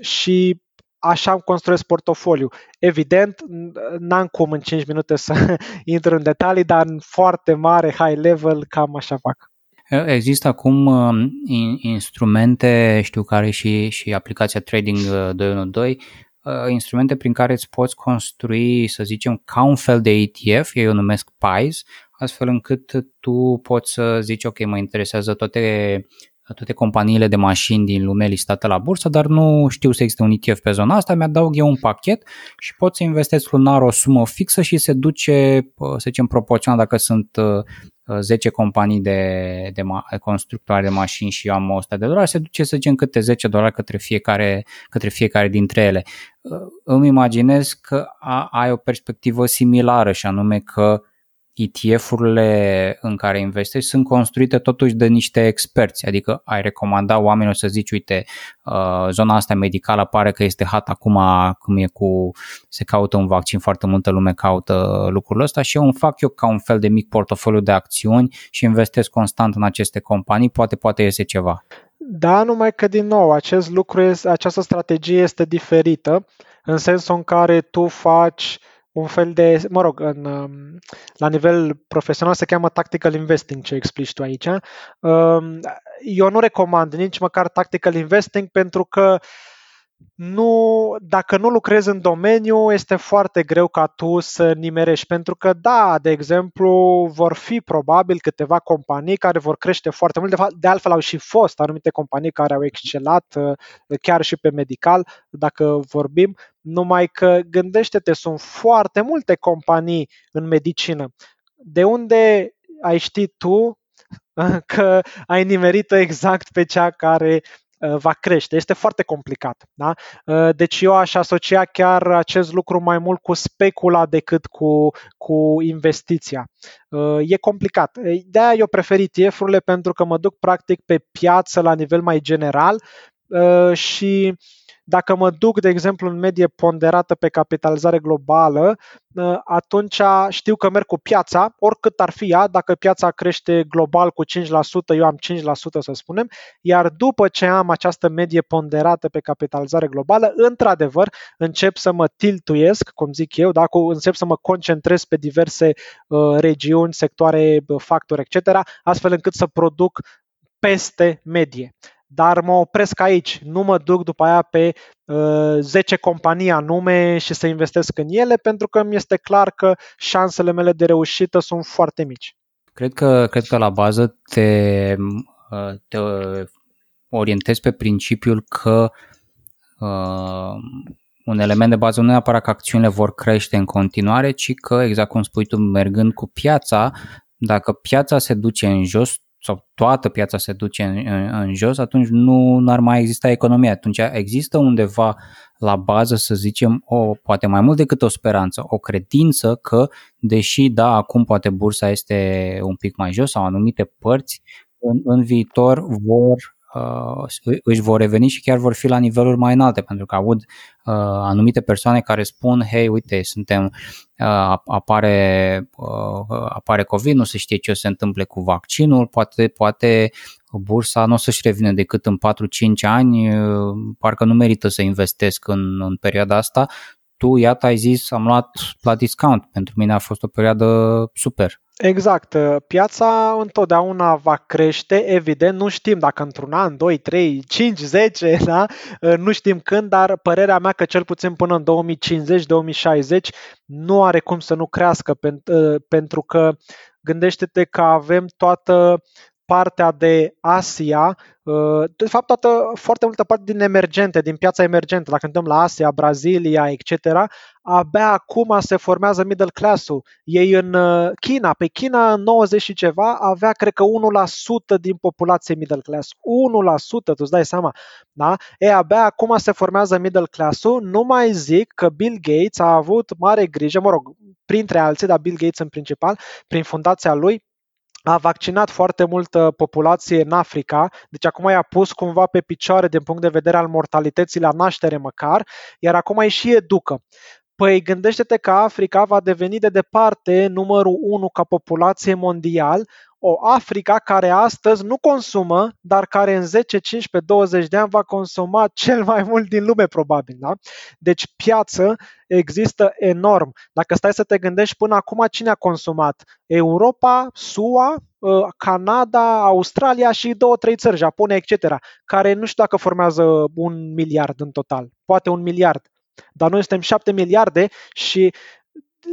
B: și așa îmi construiesc portofoliu. Evident, n-am cum în 5 minute să intru în detalii, dar în foarte mare, high level, cam așa fac.
A: Există acum uh, instrumente, știu care și, și aplicația Trading 212, uh, uh, instrumente prin care îți poți construi, să zicem, ca un fel de ETF, ei o numesc PIES, astfel încât tu poți să zici, ok, mă interesează toate toate companiile de mașini din lume listate la bursă, dar nu știu să existe un ETF pe zona asta, mi-adaug eu un pachet și pot să investesc lunar o sumă fixă și se duce, să zicem, proporțional dacă sunt 10 companii de, de ma- constructoare de mașini și eu am 100 de dolari, se duce să zicem câte 10 dolari către fiecare, către fiecare dintre ele. Îmi imaginez că ai o perspectivă similară și anume că ETF-urile în care investești sunt construite totuși de niște experți, adică ai recomanda oamenilor să zici, uite, uh, zona asta medicală pare că este hat acum cum e cu, se caută un vaccin, foarte multă lume caută lucrul ăsta și eu îmi fac eu ca un fel de mic portofoliu de acțiuni și investesc constant în aceste companii, poate, poate iese ceva.
B: Da, numai că din nou, acest lucru, este, această strategie este diferită în sensul în care tu faci uh, un fel de, mă rog, în, um, la nivel profesional se cheamă tactical investing, ce explici tu aici. Um, eu nu recomand nici măcar tactical investing pentru că nu, dacă nu lucrezi în domeniu, este foarte greu ca tu să nimerești. Pentru că, da, de exemplu, vor fi probabil câteva companii care vor crește foarte mult. De, fapt, de altfel, au și fost anumite companii care au excelat, uh, chiar și pe medical, dacă vorbim. Numai că, gândește-te, sunt foarte multe companii în medicină. De unde ai ști tu că ai nimerit exact pe cea care Uh, va crește. Este foarte complicat. Da? Uh, deci eu aș asocia chiar acest lucru mai mult cu specula decât cu, cu investiția. Uh, e complicat. De-aia eu prefer ETF-urile pentru că mă duc practic pe piață la nivel mai general și dacă mă duc, de exemplu, în medie ponderată pe capitalizare globală, ă, atunci știu că merg cu piața, oricât ar fi ea, dacă piața crește global cu 5%, eu am 5% să spunem, iar după ce am această medie ponderată pe capitalizare globală, într-adevăr, încep să mă tiltuiesc, cum zic eu, da? încep să mă concentrez pe diverse uh, regiuni, sectoare, factori, etc., astfel încât să produc peste medie dar mă opresc aici, nu mă duc după aia pe uh, 10 companii anume și să investesc în ele, pentru că mi este clar că șansele mele de reușită sunt foarte mici.
A: Cred că, cred că la bază te, uh, te orientezi pe principiul că uh, un element de bază nu neapărat că acțiunile vor crește în continuare, ci că, exact cum spui tu, mergând cu piața, dacă piața se duce în jos, sau toată piața se duce în, în, în jos, atunci nu ar mai exista economie. Atunci există undeva la bază, să zicem, o, poate mai mult decât o speranță, o credință că, deși, da, acum poate bursa este un pic mai jos sau anumite părți, în, în viitor vor uh, își vor reveni și chiar vor fi la niveluri mai înalte, pentru că aud uh, anumite persoane care spun, hei, uite, suntem, uh, apare, uh, apare COVID, nu se știe ce o se întâmple cu vaccinul, poate, poate bursa nu o să-și revină decât în 4-5 ani, uh, parcă nu merită să investesc în, în perioada asta. Tu, iată, ai zis, am luat la discount. Pentru mine a fost o perioadă super.
B: Exact. Uh, piața întotdeauna va crește, evident, nu știm dacă într-un an, 2, 3, 5, 10, da? Uh, nu știm când, dar părerea mea că cel puțin până în 2050-2060 nu are cum să nu crească, uh, pentru că gândește-te că avem toată partea de Asia, uh, de fapt toată, foarte multă parte din emergente, din piața emergentă, dacă întâmplă la Asia, Brazilia, etc., abia acum se formează middle class-ul. Ei în uh, China, pe China în 90 și ceva, avea cred că 1% din populație middle class. 1%, tu îți dai seama. Da? E, abia acum se formează middle class-ul, nu mai zic că Bill Gates a avut mare grijă, mă rog, printre alții, dar Bill Gates în principal, prin fundația lui, a vaccinat foarte multă populație în Africa, deci acum i-a pus cumva pe picioare din punct de vedere al mortalității la naștere măcar, iar acum îi și educă. Păi gândește-te că Africa va deveni de departe numărul 1 ca populație mondial, o Africa care astăzi nu consumă, dar care în 10, 15, 20 de ani va consuma cel mai mult din lume probabil. Da? Deci piață există enorm. Dacă stai să te gândești până acum cine a consumat? Europa, SUA, ă, Canada, Australia și două, trei țări, Japonia, etc., care nu știu dacă formează un miliard în total, poate un miliard. Dar noi suntem 7 miliarde și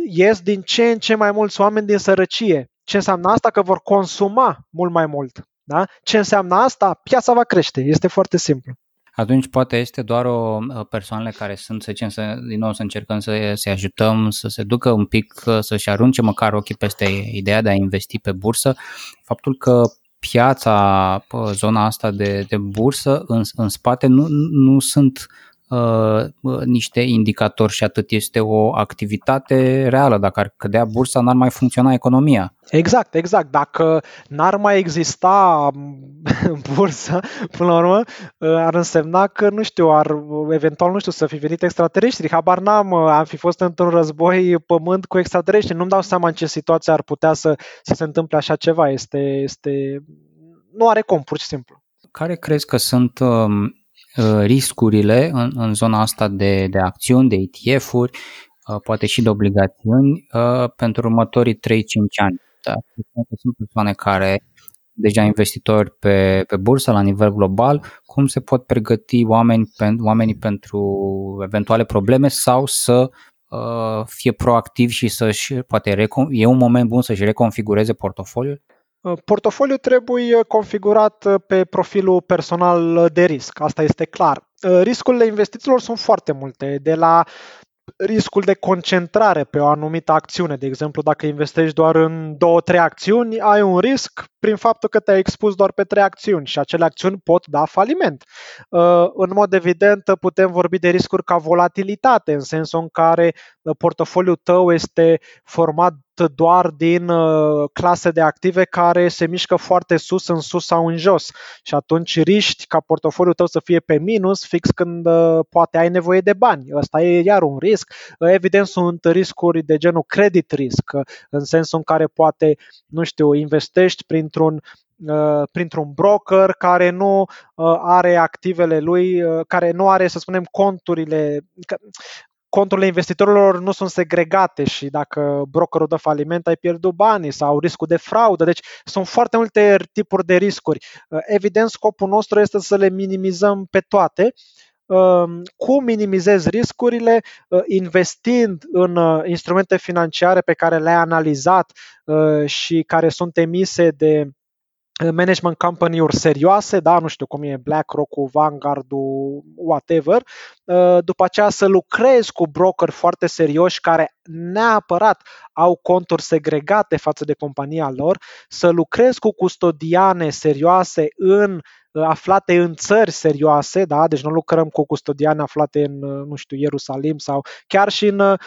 B: ies din ce în ce mai mulți oameni din sărăcie. Ce înseamnă asta? Că vor consuma mult mai mult. Da? Ce înseamnă asta? Piața va crește. Este foarte simplu.
A: Atunci poate este doar o persoanele care sunt, să zicem, să, din nou să încercăm să se ajutăm, să se ducă un pic, să-și arunce măcar ochii peste ideea de a investi pe bursă. Faptul că piața, zona asta de, de bursă, în, în spate nu, nu sunt Uh, uh, niște indicatori și atât este o activitate reală. Dacă ar cădea bursa, n-ar mai funcționa economia.
B: Exact, exact. Dacă n-ar mai exista bursă, până la urmă, uh, ar însemna că, nu știu, ar eventual, nu știu, să fi venit extraterestri. Habar n-am, am fi fost într-un război pământ cu extraterestri. Nu-mi dau seama în ce situație ar putea să, să se întâmple așa ceva. Este, este... Nu are cum, pur și simplu.
A: Care crezi că sunt um Uh, riscurile în, în zona asta de, de acțiuni, de ETF-uri, uh, poate și de obligațiuni uh, pentru următorii 3-5 ani. Da? Sunt persoane care deja investitori pe, pe bursă la nivel global, cum se pot pregăti oameni, oamenii pentru eventuale probleme sau să uh, fie proactivi și să-și, poate e un moment bun să-și reconfigureze portofoliul?
B: Uh, portofoliul trebuie configurat uh, pe profilul personal de risc, asta este clar. Uh, riscurile investițiilor sunt foarte multe, de la riscul de concentrare pe o anumită acțiune. De exemplu, dacă investești doar în două, trei acțiuni, ai un risc prin faptul că te-ai expus doar pe trei acțiuni și acele acțiuni pot da faliment. În mod evident, putem vorbi de riscuri ca volatilitate, în sensul în care portofoliul tău este format doar din uh, clase de active care se mișcă foarte sus, în sus sau în jos. Și atunci riști ca portofoliul tău să fie pe minus fix când uh, poate ai nevoie de bani. Ăsta e iar un risc. Uh, evident sunt riscuri de genul credit risk, în sensul în care poate, nu știu, investești printr-un printr-un broker care nu are activele lui, care nu are, să spunem, conturile, conturile investitorilor nu sunt segregate și dacă brokerul dă faliment, ai pierdut banii sau riscul de fraudă. Deci sunt foarte multe tipuri de riscuri. Uh, evident, scopul nostru este să le minimizăm pe toate. Um, cum minimizezi riscurile? Uh, investind în uh, instrumente financiare pe care le-ai analizat și care sunt emise de management company-uri serioase, da, nu știu cum e BlackRock-ul, Vanguard-ul, whatever, uh, după aceea să lucrezi cu broker foarte serioși care neapărat au conturi segregate față de compania lor, să lucrezi cu custodiane serioase în Uh, aflate în țări serioase, da? deci nu lucrăm cu custodiane aflate în, uh, nu știu, Ierusalim sau chiar și în uh,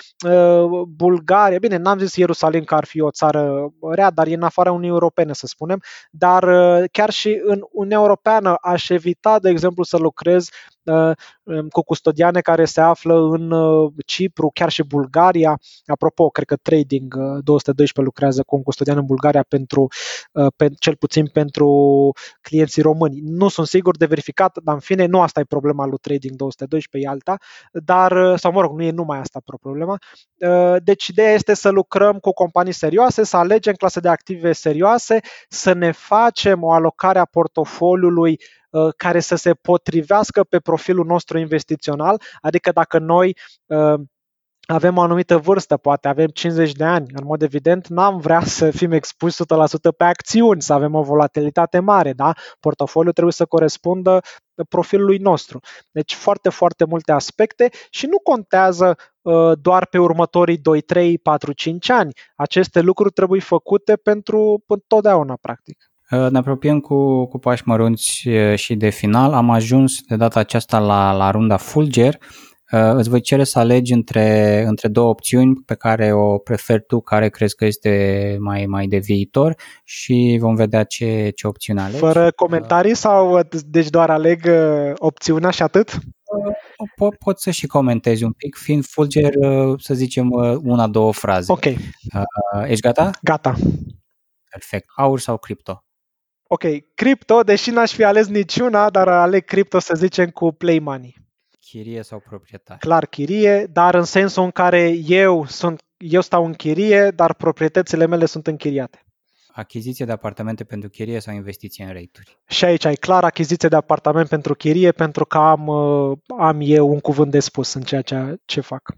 B: Bulgaria. Bine, n-am zis Ierusalim că ar fi o țară rea, dar e în afara Uniunii Europene, să spunem, dar uh, chiar și în Uniunea Europeană aș evita, de exemplu, să lucrez uh, um, cu custodiane care se află în uh, Cipru, chiar și Bulgaria. Apropo, cred că Trading 212 lucrează cu un custodian în Bulgaria pentru, pe, cel puțin pentru clienții români nu sunt sigur de verificat, dar în fine nu asta e problema lui Trading 212, e alta, dar, sau mă rog, nu e numai asta problema. Uh, deci ideea este să lucrăm cu companii serioase, să alegem clase de active serioase, să ne facem o alocare a portofoliului uh, care să se potrivească pe profilul nostru investițional, adică dacă noi uh, avem o anumită vârstă, poate avem 50 de ani. În mod evident, n-am vrea să fim expuși 100% pe acțiuni, să avem o volatilitate mare, da? Portofoliul trebuie să corespundă profilului nostru. Deci foarte, foarte multe aspecte și nu contează uh, doar pe următorii 2, 3, 4, 5 ani. Aceste lucruri trebuie făcute pentru întotdeauna, practic.
A: Uh, ne apropiem cu, cu pași mărunți uh, și de final. Am ajuns de data aceasta la, la runda Fulger. Uh, îți voi cere să alegi între, între două opțiuni pe care o preferi tu, care crezi că este mai, mai de viitor și vom vedea ce, ce opțiune alegi.
B: Fără comentarii sau deci doar aleg opțiunea și atât?
A: Po- pot să și comentezi un pic, fiind Fulger, să zicem, una, două fraze.
B: Ok.
A: Ești gata?
B: Gata.
A: Perfect. Aur sau cripto?
B: Ok, cripto, deși n-aș fi ales niciuna, dar aleg cripto să zicem cu play money.
A: Chirie sau proprietate?
B: Clar chirie, dar în sensul în care eu sunt eu stau în chirie, dar proprietățile mele sunt închiriate.
A: Achiziție de apartamente pentru chirie sau investiție în rate
B: Și aici ai clar achiziție de apartament pentru chirie pentru că am, uh, am eu un cuvânt de spus în ceea ce, ce fac.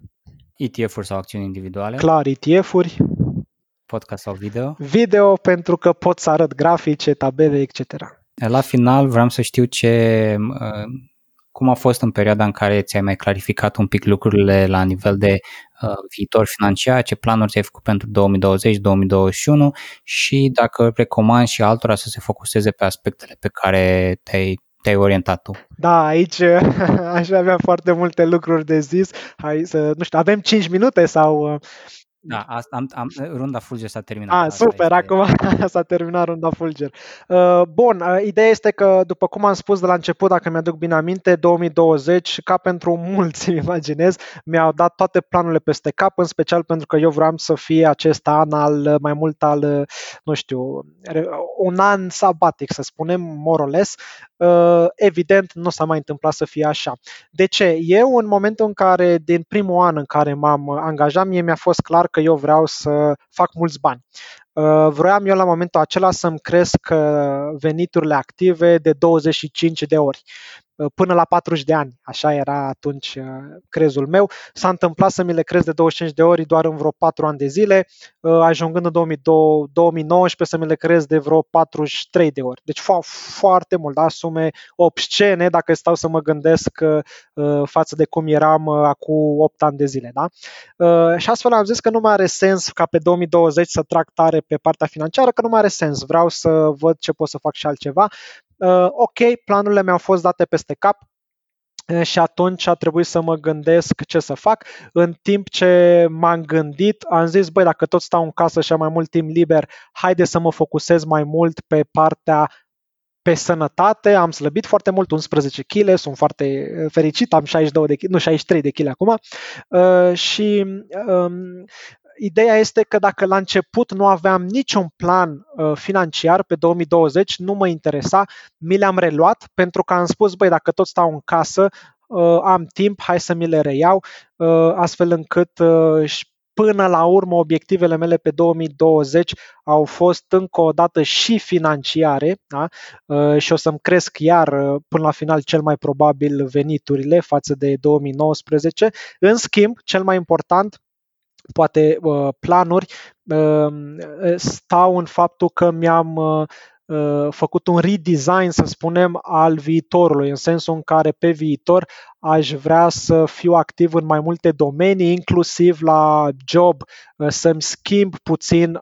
A: ETF-uri sau acțiuni individuale?
B: Clar, ETF-uri.
A: Podcast sau video?
B: Video pentru că pot să arăt grafice, tabele, etc.
A: La final vreau să știu ce, uh, cum a fost în perioada în care ți-ai mai clarificat un pic lucrurile la nivel de uh, viitor financiar, ce planuri ți-ai făcut pentru 2020-2021 și dacă recomand și altora să se focuseze pe aspectele pe care te-ai te-ai orientat tu?
B: Da, aici aș avea foarte multe lucruri de zis. Hai să, nu știu, avem 5 minute sau uh,
A: da, asta, am, am, runda Fulger s-a terminat.
B: Ah, super, este... acum s-a terminat runda Fulger. Uh, bun, uh, ideea este că, după cum am spus de la început, dacă mi-aduc bine aminte, 2020, ca pentru mulți, imaginez, mi-au dat toate planurile peste cap, în special pentru că eu vreau să fie acest an al mai mult al, nu știu, un an sabatic, să spunem, more or less, Uh, evident nu s-a mai întâmplat să fie așa. De ce? Eu în momentul în care, din primul an în care m-am angajat, mie mi-a fost clar că eu vreau să fac mulți bani. Uh, vroiam eu la momentul acela să-mi cresc uh, veniturile active de 25 de ori. Uh, până la 40 de ani. Așa era atunci uh, crezul meu. S-a întâmplat să mi le crez de 25 de ori doar în vreo 4 ani de zile, uh, ajungând în 2019 să mi le crez de vreo 43 de ori. Deci fo- foarte mult, da? sume obscene dacă stau să mă gândesc față de cum eram acum 8 ani de zile. Da? Și astfel am zis că nu mai are sens ca pe 2020 să trag tare pe partea financiară, că nu mai are sens. Vreau să văd ce pot să fac și altceva uh, ok, planurile mi-au fost date peste cap, uh, și atunci a trebuit să mă gândesc ce să fac. În timp ce m-am gândit, am zis, băi, dacă tot stau în casă și am mai mult timp liber, haide să mă focusez mai mult pe partea pe sănătate, am slăbit foarte mult, 11 kg, sunt foarte fericit, am 62 de kg, nu 63 de kg acum uh, și um, ideea este că dacă la început nu aveam niciun plan uh, financiar pe 2020, nu mă interesa, mi le-am reluat pentru că am spus, băi, dacă tot stau în casă, uh, am timp, hai să mi le reiau, uh, astfel încât uh, până la urmă obiectivele mele pe 2020 au fost încă o dată și financiare da? Uh, și o să-mi cresc iar uh, până la final cel mai probabil veniturile față de 2019. În schimb, cel mai important, poate uh, planuri um, stau în faptul că mi-am uh, uh, făcut un redesign, să spunem, al viitorului, în sensul în care pe viitor aș vrea să fiu activ în mai multe domenii, inclusiv la job, să-mi schimb puțin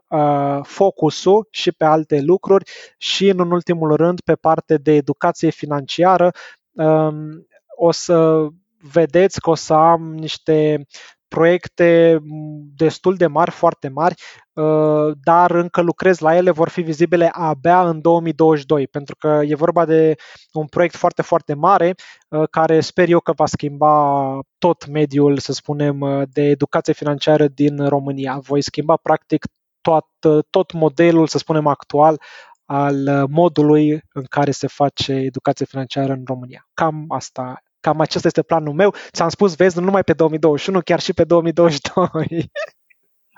B: focusul și pe alte lucruri și, în ultimul rând, pe parte de educație financiară, um, o să vedeți că o să am niște proiecte destul de mari, foarte mari, uh, dar încă lucrez la ele, vor fi vizibile abia în 2022, pentru că e vorba de un proiect foarte, foarte mare, uh, care sper eu că va schimba tot mediul, să spunem, uh, de educație financiară din România. Voi schimba practic tot, tot modelul, să spunem, actual al modului în care se face educație financiară în România. Cam asta Cam acesta este planul meu. Ți-am spus, vezi, nu numai pe 2021, chiar și pe 2022.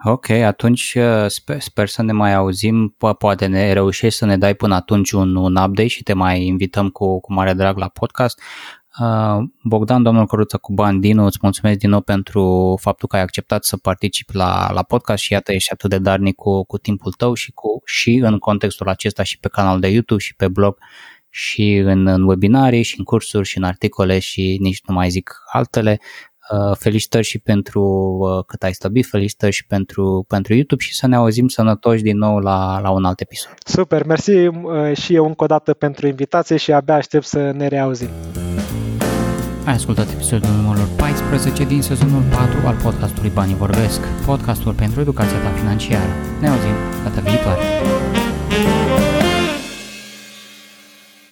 A: Ok, atunci uh, sper, sper să ne mai auzim, po- poate ne reușești să ne dai până atunci un, un update și te mai invităm cu, cu mare drag la podcast. Uh, Bogdan, domnul Căruță cu bani, Dinu, îți mulțumesc din nou pentru faptul că ai acceptat să participi la, la podcast și iată ești atât de darnic cu, cu timpul tău și, cu, și în contextul acesta și pe canal de YouTube și pe blog și în, în webinarii și în cursuri și în articole și nici nu mai zic altele. Uh, felicitări și pentru uh, cât ai stăbit, felicitări și pentru, pentru YouTube și să ne auzim sănătoși din nou la, la un alt episod.
B: Super, mersi uh, și eu încă o dată pentru invitație și abia aștept să ne reauzim.
A: Ai ascultat episodul numărul 14 din sezonul 4 al podcastului Banii Vorbesc, podcastul pentru educația ta financiară. Ne auzim data viitoare!